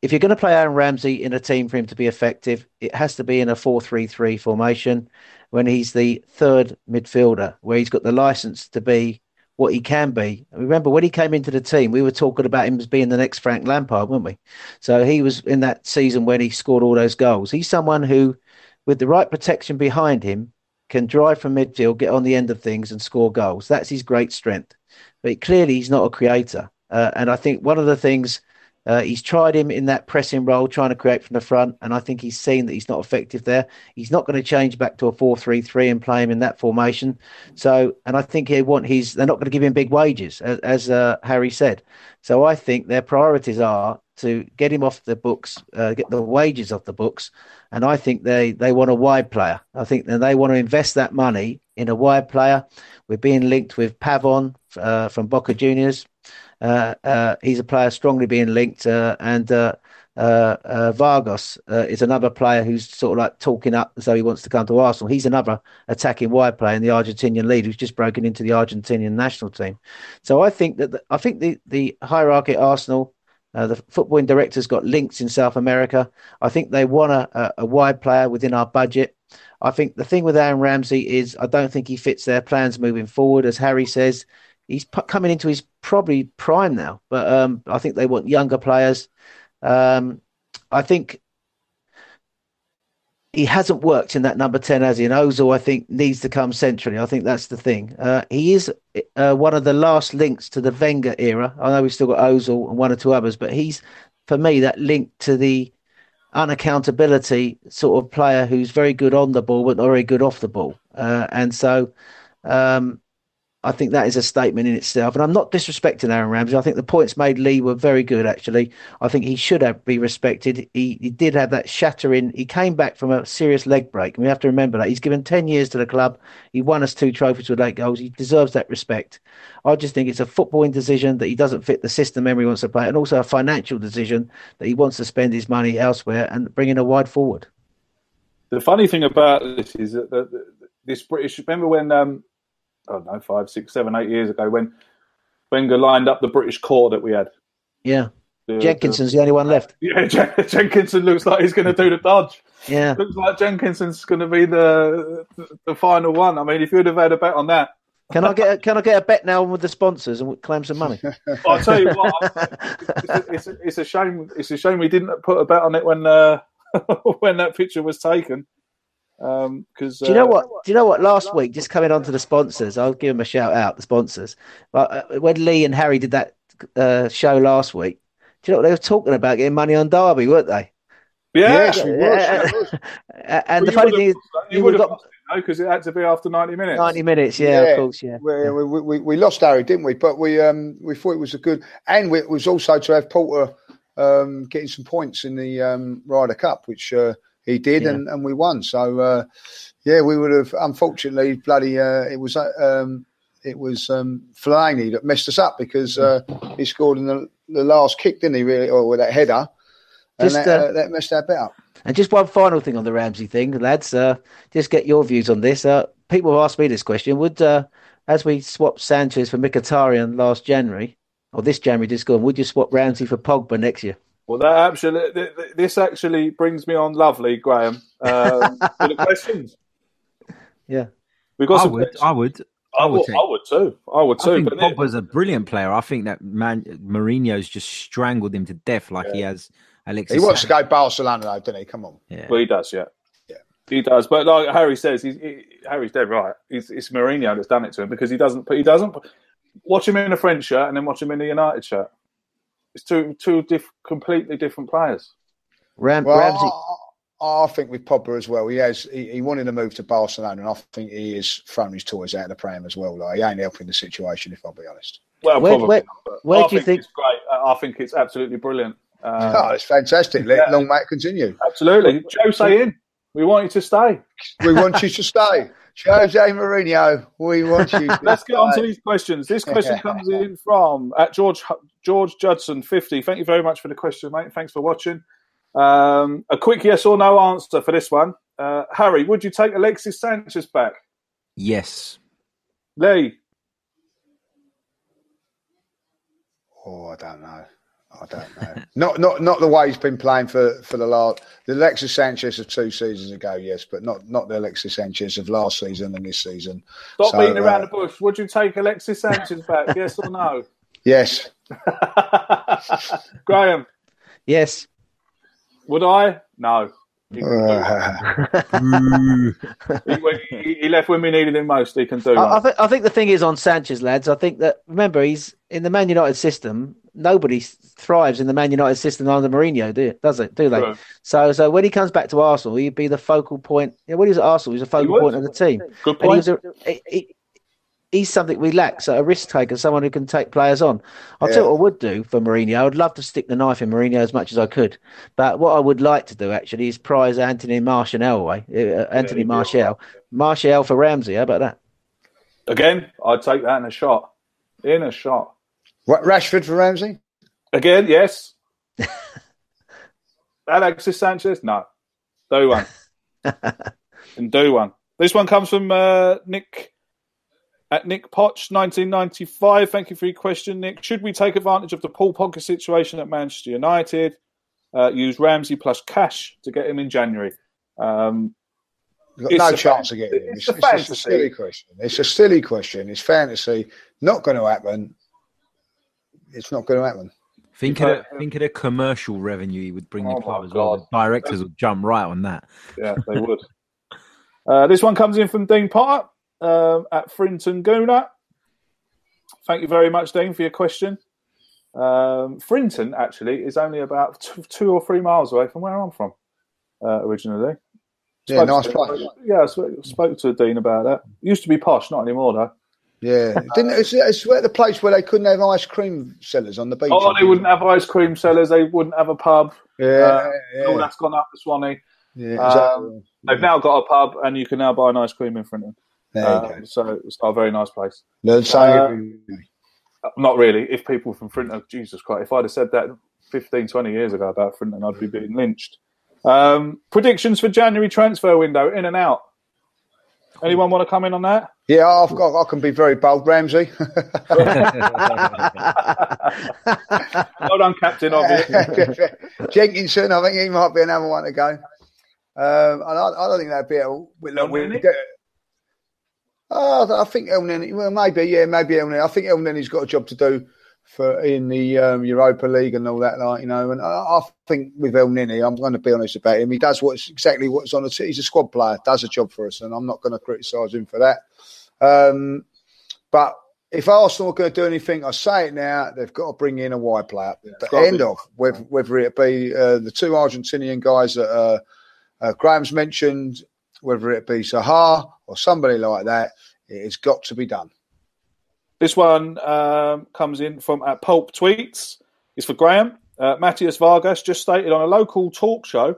If you're going to play Aaron Ramsey in a team for him to be effective, it has to be in a 4 3 3 formation when he's the third midfielder, where he's got the license to be what he can be. Remember, when he came into the team, we were talking about him as being the next Frank Lampard, weren't we? So he was in that season when he scored all those goals. He's someone who, with the right protection behind him, can drive from midfield, get on the end of things, and score goals. That's his great strength. But clearly, he's not a creator. Uh, and I think one of the things uh, he's tried him in that pressing role, trying to create from the front, and I think he's seen that he's not effective there. He's not going to change back to a four-three-three and play him in that formation. So, and I think he want his. They're not going to give him big wages, as, as uh, Harry said. So, I think their priorities are to get him off the books, uh, get the wages off the books, and I think they they want a wide player. I think that they want to invest that money in a wide player. We're being linked with Pavon uh, from Boca Juniors. Uh, uh, he's a player strongly being linked, uh, and uh, Vargas is another player who's sort of like talking up as though he wants to come to Arsenal. He's another attacking wide player in the Argentinian lead who's just broken into the Argentinian national team. So I think that the, I think the the hierarchy at Arsenal uh, the footballing director's got links in South America. I think they want a, a, wide player within our budget. I think the thing with Aaron Ramsey is I don't think he fits their plans moving forward. As Harry says, he's p- coming into his probably prime now, but um, I think they want younger players. Um, I think he hasn't worked in that number 10 as? And Ozil, I think, needs to come centrally. I think that's the thing. Uh, he is uh, one of the last links to the Wenger era. I know we've still got Ozil and one or two others, but he's, for me, that link to the unaccountability sort of player who's very good on the ball, but not very good off the ball. Uh, and so um, I think that is a statement in itself. And I'm not disrespecting Aaron Ramsey. I think the points made Lee were very good, actually. I think he should have be respected. He, he did have that shattering. He came back from a serious leg break. We have to remember that. He's given 10 years to the club. He won us two trophies with eight goals. He deserves that respect. I just think it's a footballing decision that he doesn't fit the system Emery wants to play, and also a financial decision that he wants to spend his money elsewhere and bring in a wide forward. The funny thing about this is that this British. Remember when um, I don't know, five, six, seven, eight years ago when Wenger lined up the British core that we had. Yeah. The, Jenkinson's the, the, only one left. Yeah, Jenkinson looks like he's going to do the dodge. Yeah. Looks like Jenkinson's going to be the, the, final one. I mean, if you'd have had a bet on that. Can I get a, can I get a bet now with the sponsors and claim some money? I'll tell you what, it's a, it's, a, it's a, shame. It's a shame we didn't put a bet on it when uh, when that picture was taken. Um, because do you know uh, what? Do you know what? Last week, just coming on to the sponsors, I'll give them a shout out. The sponsors, but uh, when Lee and Harry did that uh, show last week, do you know what they were talking about? Getting money on Derby, weren't they? Yeah, Yes, we was. Yeah. we was. and the funny thing is, you you would would have got lost it because it had to be after ninety minutes. 90 minutes. Yeah, Yeah. of course. Yeah. We, we, we, we lost Harry, didn't we? But we um, we thought it was a good, and we, it was also to have Poulter um, getting some points in the um, Ryder Cup, which uh, he did, Yeah. and, and we won. So uh, yeah, we would have. Unfortunately, bloody, uh, it was uh, um, it was um, Fellaini that messed us up because uh, he scored in the, the last kick, didn't he? Really, or with that header, and Just, that, uh, uh, that messed our bet up. And just one final thing on the Ramsey thing, lads. Uh, just get your views on this. Uh, people have asked me this question: Would, uh, as we swapped Sanchez for Mkhitaryan last January, or this January just gone, would you swap Ramsey for Pogba next year? Well, that actually, th- th- this actually brings me on lovely, Graham. Um, for the questions. Yeah. We've got I some would, questions. I would, I I would would, I would too. I would too. I too. think But then- Pogba's a brilliant player. I think that man Mourinho's just strangled him to death like he has Alexis. He wants to Sanchez. go Barcelona, though, doesn't he? Come on. Yeah. well, he does, yeah. Yeah. He does, but like Harry says, he's, he, Harry's dead right. He's, it's Mourinho that's done it to him because he doesn't. But He doesn't watch him in a French shirt and then watch him in a United shirt. It's two two diff, completely different players. Ram- Well, Ramsey. I, I think with Pogba as well, he has he, he wanted to move to Barcelona, and I think he is throwing his toys out of the pram as well. Like he ain't helping the situation, if I'll be honest. Well, Where- probably. where- not, where I do you think- it's great? I I think it's absolutely brilliant. Uh, oh, it's fantastic. Let yeah. long may it continue. absolutely, Joe, say in. We want you to stay. We want you to stay, Jose Mourinho. We want you. To Let's get on to these questions. This question comes in from at George George Judson fifty. Thank you very much for the question, mate. Thanks for watching. Um, a quick yes or no answer for this one. Uh, Harry, would you take Alexis Sanchez back? Yes. Lee, Oh, I don't know. I don't know. not not not the way he's been playing for for the last the Alexis Sanchez of two seasons ago, yes, but not not the Alexis Sanchez of last season and this season. stop So, beating around uh, the bush. Would you take Alexis Sanchez back? yes or no? Yes, Graham, yes. would I? No. He, can do Uh, it. he, he- he left when we needed him most. He can do I, I, that. think, I think the thing is on Sanchez, lads. I think that remember he's in the Man United system. Nobody thrives in the Man United system under Mourinho, do does it? Do they? True. So, so when he comes back to Arsenal, he'd be the focal point. Yeah, when he was at Arsenal, he was a focal would. point of the team. Good And he point. was a, he, he- he's something we lack. So a risk taker, someone who can take players on. I'll tell you what I would do for Mourinho. I'd love to stick the knife in Mourinho as much as I could. But what I would like to do actually is prize Anthony Martial away. Uh, Anthony you'd be Martial. Martial for Ramsey. How about that? Again, I'd take that in a shot. In a shot. what, Rashford for Ramsey? Again, yes. Alexis Sanchez, no. Do one. and do one. This one comes from uh, Nick at Nick Potch, 1995. Thank you for your question, Nick. Should we take advantage of the Paul Pogba situation at Manchester United? Uh, use Ramsey plus cash to get him in January. Um, got no chance fan- of getting him. it's It's, a it's just a fantasy. silly question. It's a silly question. It's fantasy. Not going to happen. It's not going to happen. Think of, the, think of the commercial revenue he would bring Oh the club as well. The directors would jump right on that. Yeah, they would. uh, this one comes in from Dean Potter um, at Frinton Gooner. Thank you very much, Dean, for your question. Um, Frinton actually is only about t- two or three miles away from where I'm from uh, originally. Yeah, nice to- place. Yeah, I sp- spoke to Dean about that. It Used to be posh, not anymore though. Yeah, didn't it's, it's where the place where they couldn't have ice cream sellers on the beach. Oh, they wouldn't have ice cream sellers. They wouldn't have a pub. Yeah, uh, yeah, All that's gone up to Swanee. yeah, um, exactly. They've now got a pub, and you can now buy an ice cream in Frinton. There you Uh, go. so it's a very nice place. Learn something. Not really. If people from Frinton, Jesus Christ, if I'd have said that 15, 20 years ago about Frinton, I'd be being lynched. Um, predictions for January transfer window, in and out. Anyone want to come in on that? yeah, I've got. I can be very bold, Ramsey. Well done, Captain, obviously. Jenkinson, I think he might be another one to go. Um, and I, I don't think that'd be a. Look, we Oh, I think Elneny, well, maybe, yeah, maybe Elneny. I think Elneny's got a job to do for in the um, Europa League and all that, like you know. And I, I think with Elneny, I'm going to be honest about him. He does what's exactly what's on the. T- he's a squad player, does a job for us, and I'm not going to criticise him for that. Um, but if Arsenal are going to do anything, I say it now, they've got to bring in a wide player. Yeah, the end be. of whether, whether it be uh, the two Argentinian guys that uh, uh, Graham's mentioned, whether it be Zaha or somebody like that, it has got to be done. This one um, comes in from at Pulp Tweets. It's for Graham. Uh, Matías Vargas just stated on a local talk show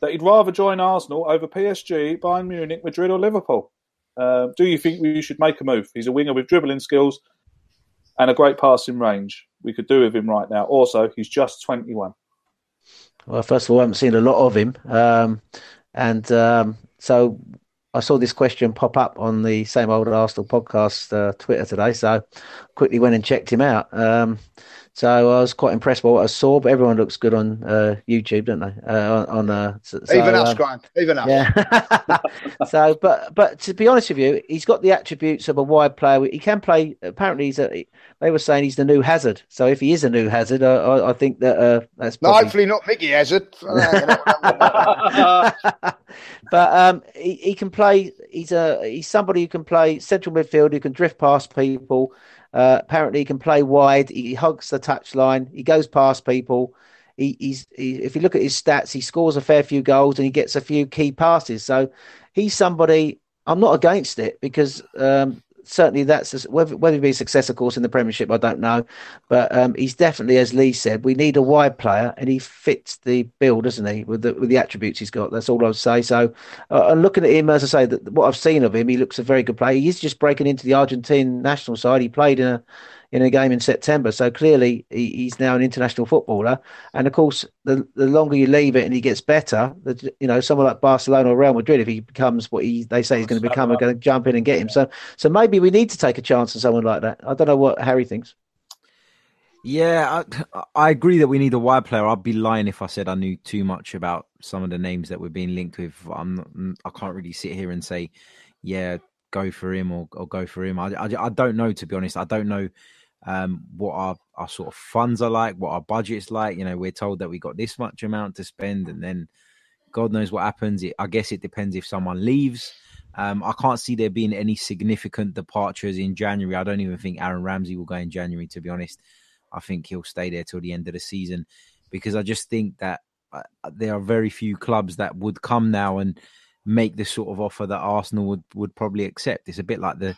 that he'd rather join Arsenal over PSG, Bayern Munich, Madrid, or Liverpool. Uh, do you think we should make a move? He's a winger with dribbling skills and a great passing range. We could do with him right now. Also, he's just 21. Well, first of all, I haven't seen a lot of him. Um, and um, so I saw this question pop up on the same old Arsenal podcast uh, Twitter today. So quickly went and checked him out. Um, so I was quite impressed by what I saw, but everyone looks good on uh, YouTube, don't they? Uh, on, uh, so, Even us, um, Graham. Even us. yeah. so, but but to be honest with you, he's got the attributes of a wide player. He can play. Apparently, he's a. They were saying he's the new Hazard. So if he is a new Hazard, I, I, I think that uh, that's No, hopefully not Mickey Hazard. but um, he, he can play. He's a he's somebody who can play central midfield. Who can drift past people. Uh, apparently, he can play wide. He hugs the touchline. He goes past people. He, he's he, if you look at his stats, he scores a fair few goals and he gets a few key passes. So he's somebody. I'm not against it because um, certainly that's whether whether he be a success, of course, in the Premiership, I don't know. But um, he's definitely, as Lee said, we need a wide player, and he fits the bill, doesn't he, with the with the attributes he's got. That's all I would say. So, uh, and looking at him, as I say, that what I've seen of him, he looks a very good player. He's just breaking into the Argentine national side. He played in a in a game in September, so clearly he, he's now an international footballer. And of course, the the longer you leave it and he gets better, the, you know, someone like Barcelona or Real Madrid, if he becomes what he they say he's going to become, are going to jump in and get him. So, so maybe we need to take a chance on someone like that. I don't know what Harry thinks. Yeah, I, I agree that we need a wide player. I'd be lying if I said I knew too much about some of the names that we're being linked with. I'm I can't really sit here and say, yeah, go for him or, or go for him. I, I, I don't know, to be honest. I don't know um, what our, our sort of funds are like, what our budget's like. You know, we're told that we got this much amount to spend, and then God knows what happens. It, I guess it depends if someone leaves. Um, I can't see there being any significant departures in January. I don't even think Aaron Ramsey will go in January, to be honest. I think he'll stay there till the end of the season because I just think that uh, there are very few clubs that would come now and make the sort of offer that Arsenal would, would probably accept. It's a bit like the,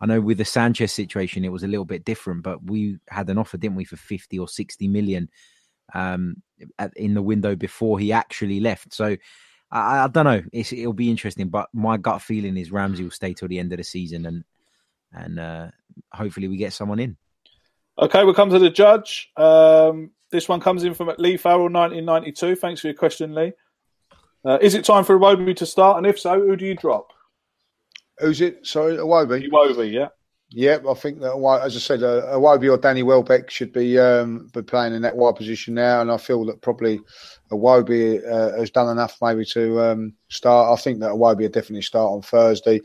I know with the Sanchez situation, it was a little bit different, but we had an offer, didn't we, for 50 or 60 million um, at, in the window before he actually left. So I, I don't know. It's, it'll be interesting, but my gut feeling is Ramsey will stay till the end of the season and, and uh, hopefully we get someone in. Okay, we'll come to the judge. Um, this one comes in from Lee Farrell, 1992. Thanks for your question, Lee. Uh, is it time for Iwobi to start? And if so, who do you drop? Who's it? Sorry, Awobi. Iwobi, yeah. Yep, I think that, as I said, uh, Awobi or Danny Welbeck should be um, be playing in that wide position now, and I feel that probably Awobi uh, has done enough maybe to um, start. I think that Awobi will definitely start on Thursday,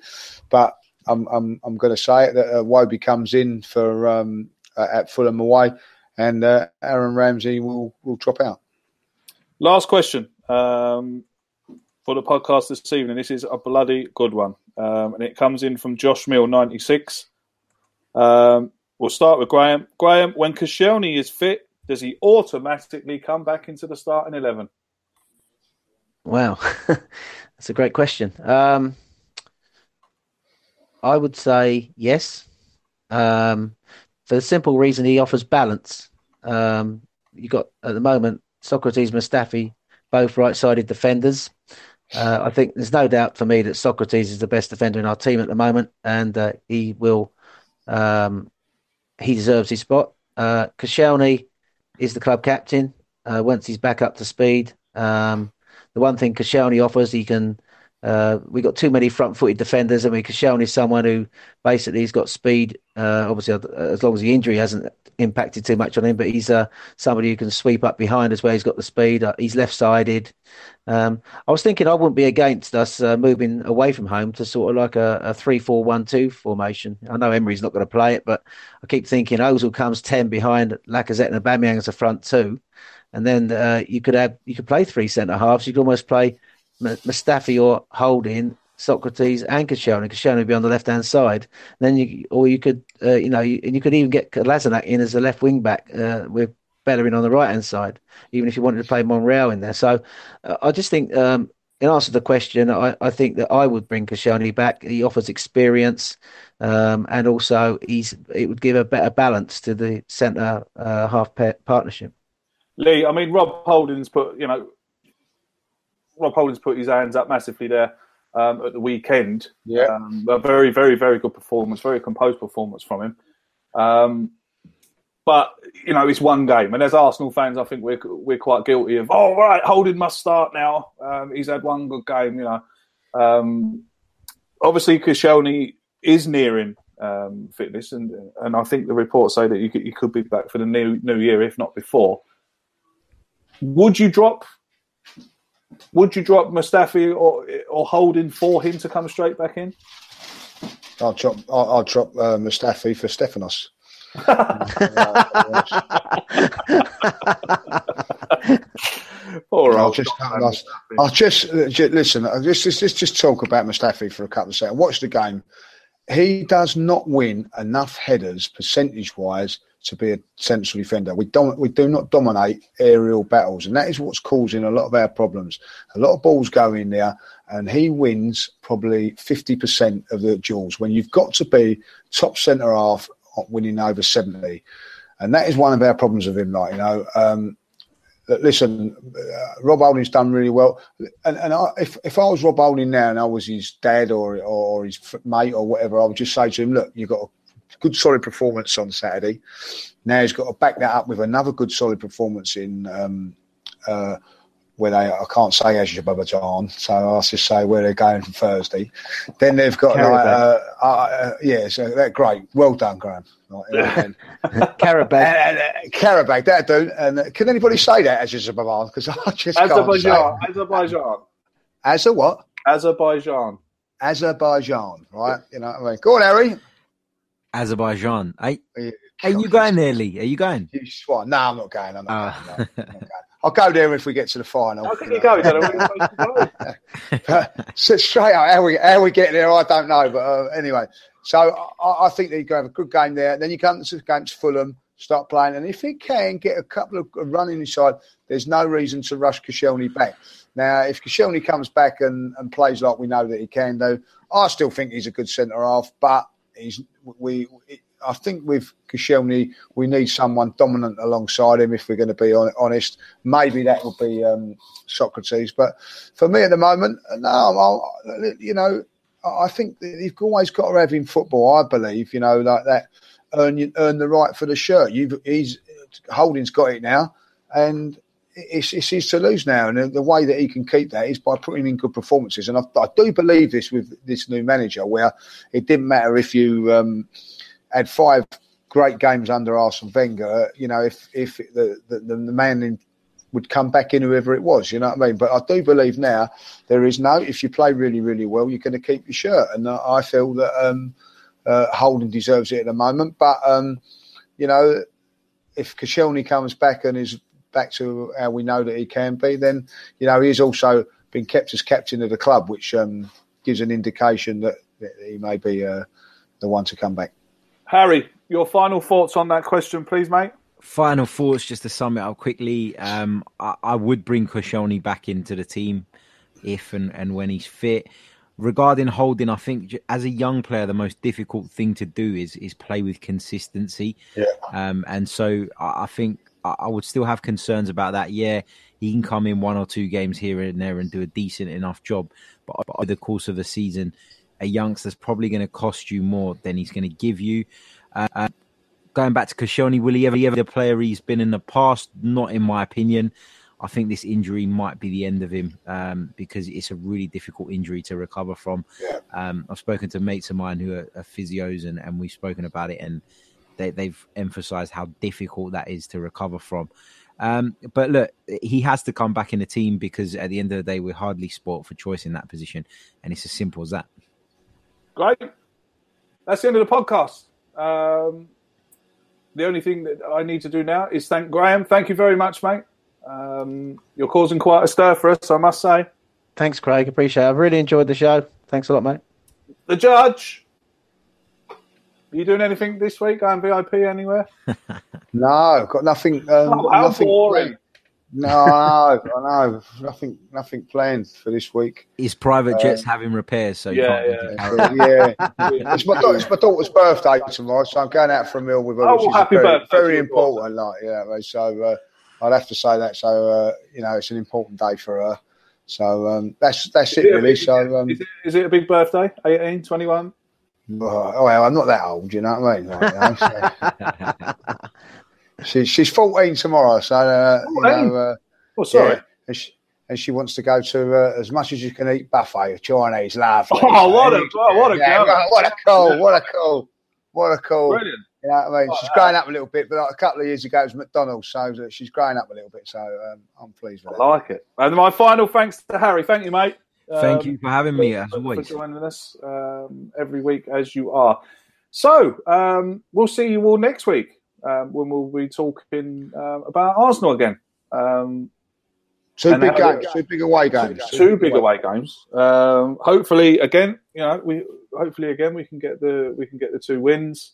but I'm I'm I'm going to say it that Awobi comes in for um, at Fulham away, and uh, Aaron Ramsey will will drop out. Last question um, for the podcast this evening. This is a bloody good one, um, and it comes in from Josh Mill, 96. Um, we'll start with Graham. Graham, when Koscielny is fit, does he automatically come back into the starting 11? Wow, that's a great question. Um, I would say yes, um, for the simple reason he offers balance. Um, you got at the moment Sokratis, Mustafi, both right-sided defenders. Uh, I think there's no doubt for me that Sokratis is the best defender in our team at the moment, and uh, he will. Um, he deserves his spot. Uh, Koscielny is the club captain. Uh, once he's back up to speed, um, the one thing Koscielny offers, he can. Uh, we got too many front-footed defenders. I mean, Koscielny is someone who basically has got speed. Uh, obviously, as long as the injury hasn't impacted too much on him, but he's uh, somebody who can sweep up behind as well. He's got the speed. Uh, he's left-sided. Um, I was thinking I wouldn't be against us uh, moving away from home to sort of like a, a three-four-one-two formation. I know Emery's not going to play it, but I keep thinking Ozil comes ten behind Lacazette and Aubameyang as a front two, and then uh, you could have you could play three centre halves. You could almost play Mustafi or Holding Sokratis and Koscielny. Koscielny would be on the left hand side. then you, or you could, uh, you know, you, and you could even get Kolasinac in as a left wing back uh, with Bellerin on the right hand side, even if you wanted to play Monreal in there. So uh, I just think, um, in answer to the question, I, I think that I would bring Koscielny back. He offers experience, um, and also he's it would give a better balance to the centre uh, half partnership. Lee, I mean, Rob Holding's put, you know, Rob Holding's put his hands up massively there um, at the weekend. Yeah. Um, a very, very, very good performance, very composed performance from him. Um, but you know, it's one game, and as Arsenal fans, I think we're we're quite guilty of. Oh, right, Holding must start now. Um, he's had one good game, you know. Um, obviously, Koscielny is nearing um, fitness, and and I think the reports say that you could, he could be back for the new new year, if not before. Would you drop would you drop Mustafi or or Holding for him to come straight back in? I'll drop. I'll, I'll drop uh, Mustafi for Stefanos. Poor I'll just, I'll, I'll just, uh, just listen. I'll just, just, just talk about Mustafi for a couple of seconds. Watch the game. He does not win enough headers percentage wise to be a central defender. We don't we do not dominate aerial battles, and that is what's causing a lot of our problems. A lot of balls go in there, and he wins probably fifty percent of the duels. When you've got to be top centre half, winning over seventy, and that is one of our problems with him. Like you know. Um, listen, uh, Rob Holding's done really well. And, and I, if, if I was Rob Holding now and I was his dad or, or his mate or whatever, I would just say to him, look, you've got a good solid performance on Saturday. Now he's got to back that up with another good solid performance in um, uh, where they I can't say Azerbaijan, so I'll just say where they're going from Thursday. Then they've got like, uh, uh, uh, yeah, so that's great. Well done, Graham. Like, Karabakh. Karabakh, that do. And uh, can anybody say that Azerbaijan? Because I just Azerbaijan. Azerbaijan. As a what? Azerbaijan. Azerbaijan, right? You know what I mean? Go on, Harry. Azerbaijan. Are, are you going there, Lee? Are you going? You swan. No, I'm not going. I'm not, uh. going, no, I'm not going. I'll go there if we get to the final. How can you go? so straight out, how we how we get there, I don't know. But uh, anyway, so I, I think that you can have a good game there. Then you come to against Fulham, start playing, and if he can get a couple of running inside, there's no reason to rush Koscielny back. Now, if Koscielny comes back and, and plays like we know that he can do, I still think he's a good centre half, but he's we. I think with Koscielny, we need someone dominant alongside him. If we're going to be honest, maybe that will be um, Sokratis. But for me at the moment, no, I'll, you know, I think you've always got to have in football. I believe, you know, like that earn earn the right for the shirt. You've he's Holding's got it now, and it's, it's his to lose now, and the way that he can keep that is by putting in good performances. And I, I do believe this with this new manager, where it didn't matter if you um, had five great games under Arsene Wenger. You know, if if the the, the man in, would come back in whoever it was, you know what I mean. But I do believe now there is no. If you play really really well, you're going to keep your shirt, and I feel that um, uh, Holding deserves it at the moment. But um, you know, if Koscielny comes back and is back to how we know that he can be, then you know he's also been kept as captain of the club, which um, gives an indication that, that he may be uh, the one to come back. Harry, your final thoughts on that question, please, mate. Final thoughts, just to sum it up quickly. Um, I, I, would bring Koscielny back into the team if and, and when he's fit. Regarding Holding, I think as a young player, the most difficult thing to do is is play with consistency. Yeah. Um, and so I, I think I would still have concerns about that. Yeah, he can come in one or two games here and there and do a decent enough job, but over the course of the season, a youngster's probably going to cost you more than he's going to give you. Uh, uh, going back to Koscielny, will he ever be the player he's been in the past? Not in my opinion. I think this injury might be the end of him um, because it's a really difficult injury to recover from. Yeah. Um, I've spoken to mates of mine who are, are physios and, and we've spoken about it and they, they've emphasised how difficult that is to recover from. Um, but look, he has to come back in the team because at the end of the day, we're hardly sport for choice in that position, and it's as simple as that. Great. That's the end of the podcast. Um, the only thing that I need to do now is thank Graham. Thank you very much, mate. Um, you're causing quite a stir for us, I must say. Thanks, Craig. Appreciate it. I've really enjoyed the show. Thanks a lot, mate. The judge. Are you doing anything this week? Going VIP anywhere? No, got nothing. Um, Oh, how nothing boring. planned. No, I know, I know. Nothing, nothing planned for this week. His private jet's having repairs, so you yeah, can't yeah. make it out. Uh, yeah, it's my, da- it's my daughter's birthday tomorrow, so I'm going out for a meal with her. Oh, which well, is happy very, birthday very important. Like, yeah, so uh, I'd have to say that. So uh, you know, it's an important day for her. So um, that's that's it, Is it a really. big- So um, Is it, is it a big birthday? 18, 21? oh, well, I'm not that old, you know what I mean? Like, you know, so- she, she's 14 tomorrow, so uh, you know. Uh, Oh, sorry. Yeah, and, she, and she wants to go to uh, as much as you can eat buffet, Chinese, lovely. Oh, what a- oh, what a yeah, girl. what a cool, what a cool, what a cool. Brilliant. You know what I mean? Like she's that. growing up a little bit, but like a couple of years ago it was McDonald's, so that she's growing up a little bit. So um, I'm pleased with I that. like it. And my final thanks to Harry. Thank you, mate. Thank Um, you for having me, as for, for joining us um, every week as you are. So um, we'll see you all next week um, when we'll be talking um, about Arsenal again. Um, Two big games, two big away games, two big away games. Um, hopefully, again, you know, we hopefully again we can get the we can get the two wins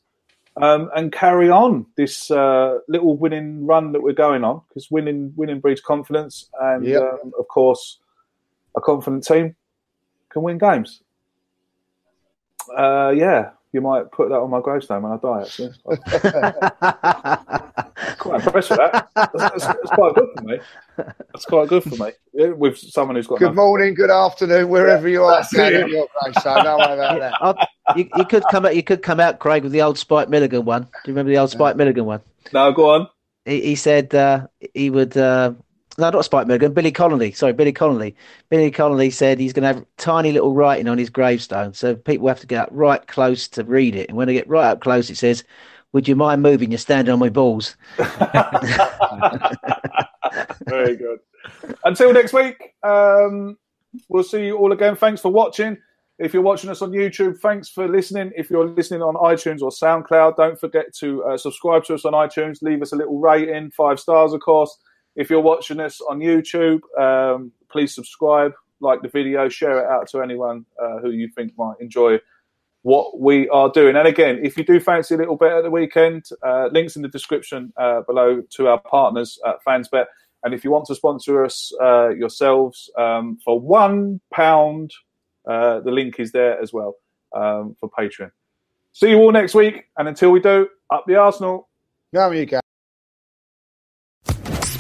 um, and carry on this uh, little winning run that we're going on because winning winning breeds confidence, and Yep. um, of course, a confident team can win games. Uh, yeah, you might put that on my gravestone when I die. Actually, quite impressed with that. That's, that's, that's quite good for me. That's quite good for me. Yeah, with someone who's got Good enough morning, good afternoon, wherever you are. That's it. Daniel, your place, so don't worry about that. I'll- you, you could come out. You could come out, Craig, with the old Spike Milligan one. Do you remember the old Spike Milligan one? No, go on. He, he said uh, he would. Uh, no, not Spike Milligan. Billy Connolly. Sorry, Billy Connolly. Billy Connolly said he's going to have tiny little writing on his gravestone, so people have to get up right close to read it. And when they get right up close, it says, "Would you mind moving? You're standing on my balls." Very good. Until next week, um, we'll see you all again. Thanks for watching. If you're watching us on YouTube, thanks for listening. If you're listening on iTunes or SoundCloud, don't forget to uh, subscribe to us on iTunes. Leave us a little rating, five stars, of course. If you're watching this on YouTube, um, please subscribe, like the video, share it out to anyone uh, who you think might enjoy what we are doing. And again, if you do fancy a little bet at the weekend, uh, links in the description uh, below to our partners at FansBet. And if you want to sponsor us uh, yourselves um, for one pound, uh, the link is there as well um, for Patreon. See you all next week. And until we do, up the Arsenal. On, you go.